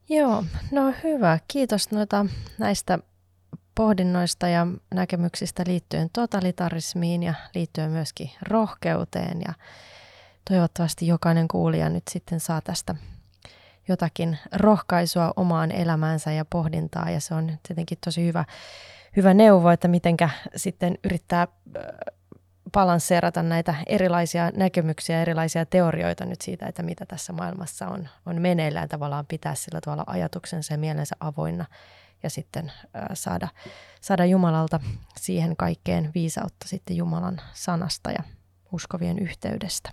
Joo, no hyvä. Kiitos noita näistä pohdinnoista ja näkemyksistä liittyen totalitarismiin ja liittyen myöskin rohkeuteen. Ja toivottavasti jokainen kuulija nyt sitten saa tästä jotakin rohkaisua omaan elämäänsä ja pohdintaa ja se on tietenkin tosi hyvä, hyvä neuvo, että mitenkä sitten yrittää balansseerata näitä erilaisia näkemyksiä, erilaisia teorioita nyt siitä, että mitä tässä maailmassa on, on meneillään. Tavallaan pitää sillä tavalla ajatuksensa ja mielensä avoinna ja sitten saada, saada Jumalalta siihen kaikkeen viisautta sitten Jumalan sanasta ja uskovien yhteydestä.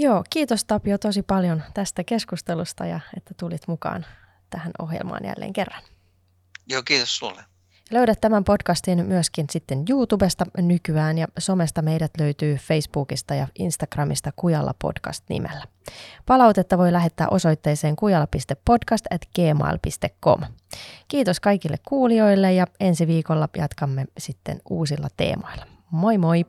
Joo, kiitos Tapio tosi paljon tästä keskustelusta ja että tulit mukaan tähän ohjelmaan jälleen kerran. Joo, kiitos sulle. Löydät tämän podcastin myöskin sitten YouTubesta nykyään ja somesta meidät löytyy Facebookista ja Instagramista Kujalla podcast nimellä. Palautetta voi lähettää osoitteeseen kujalla.podcast.gmail.com. Kiitos kaikille kuulijoille ja ensi viikolla jatkamme sitten uusilla teemoilla. Moi moi!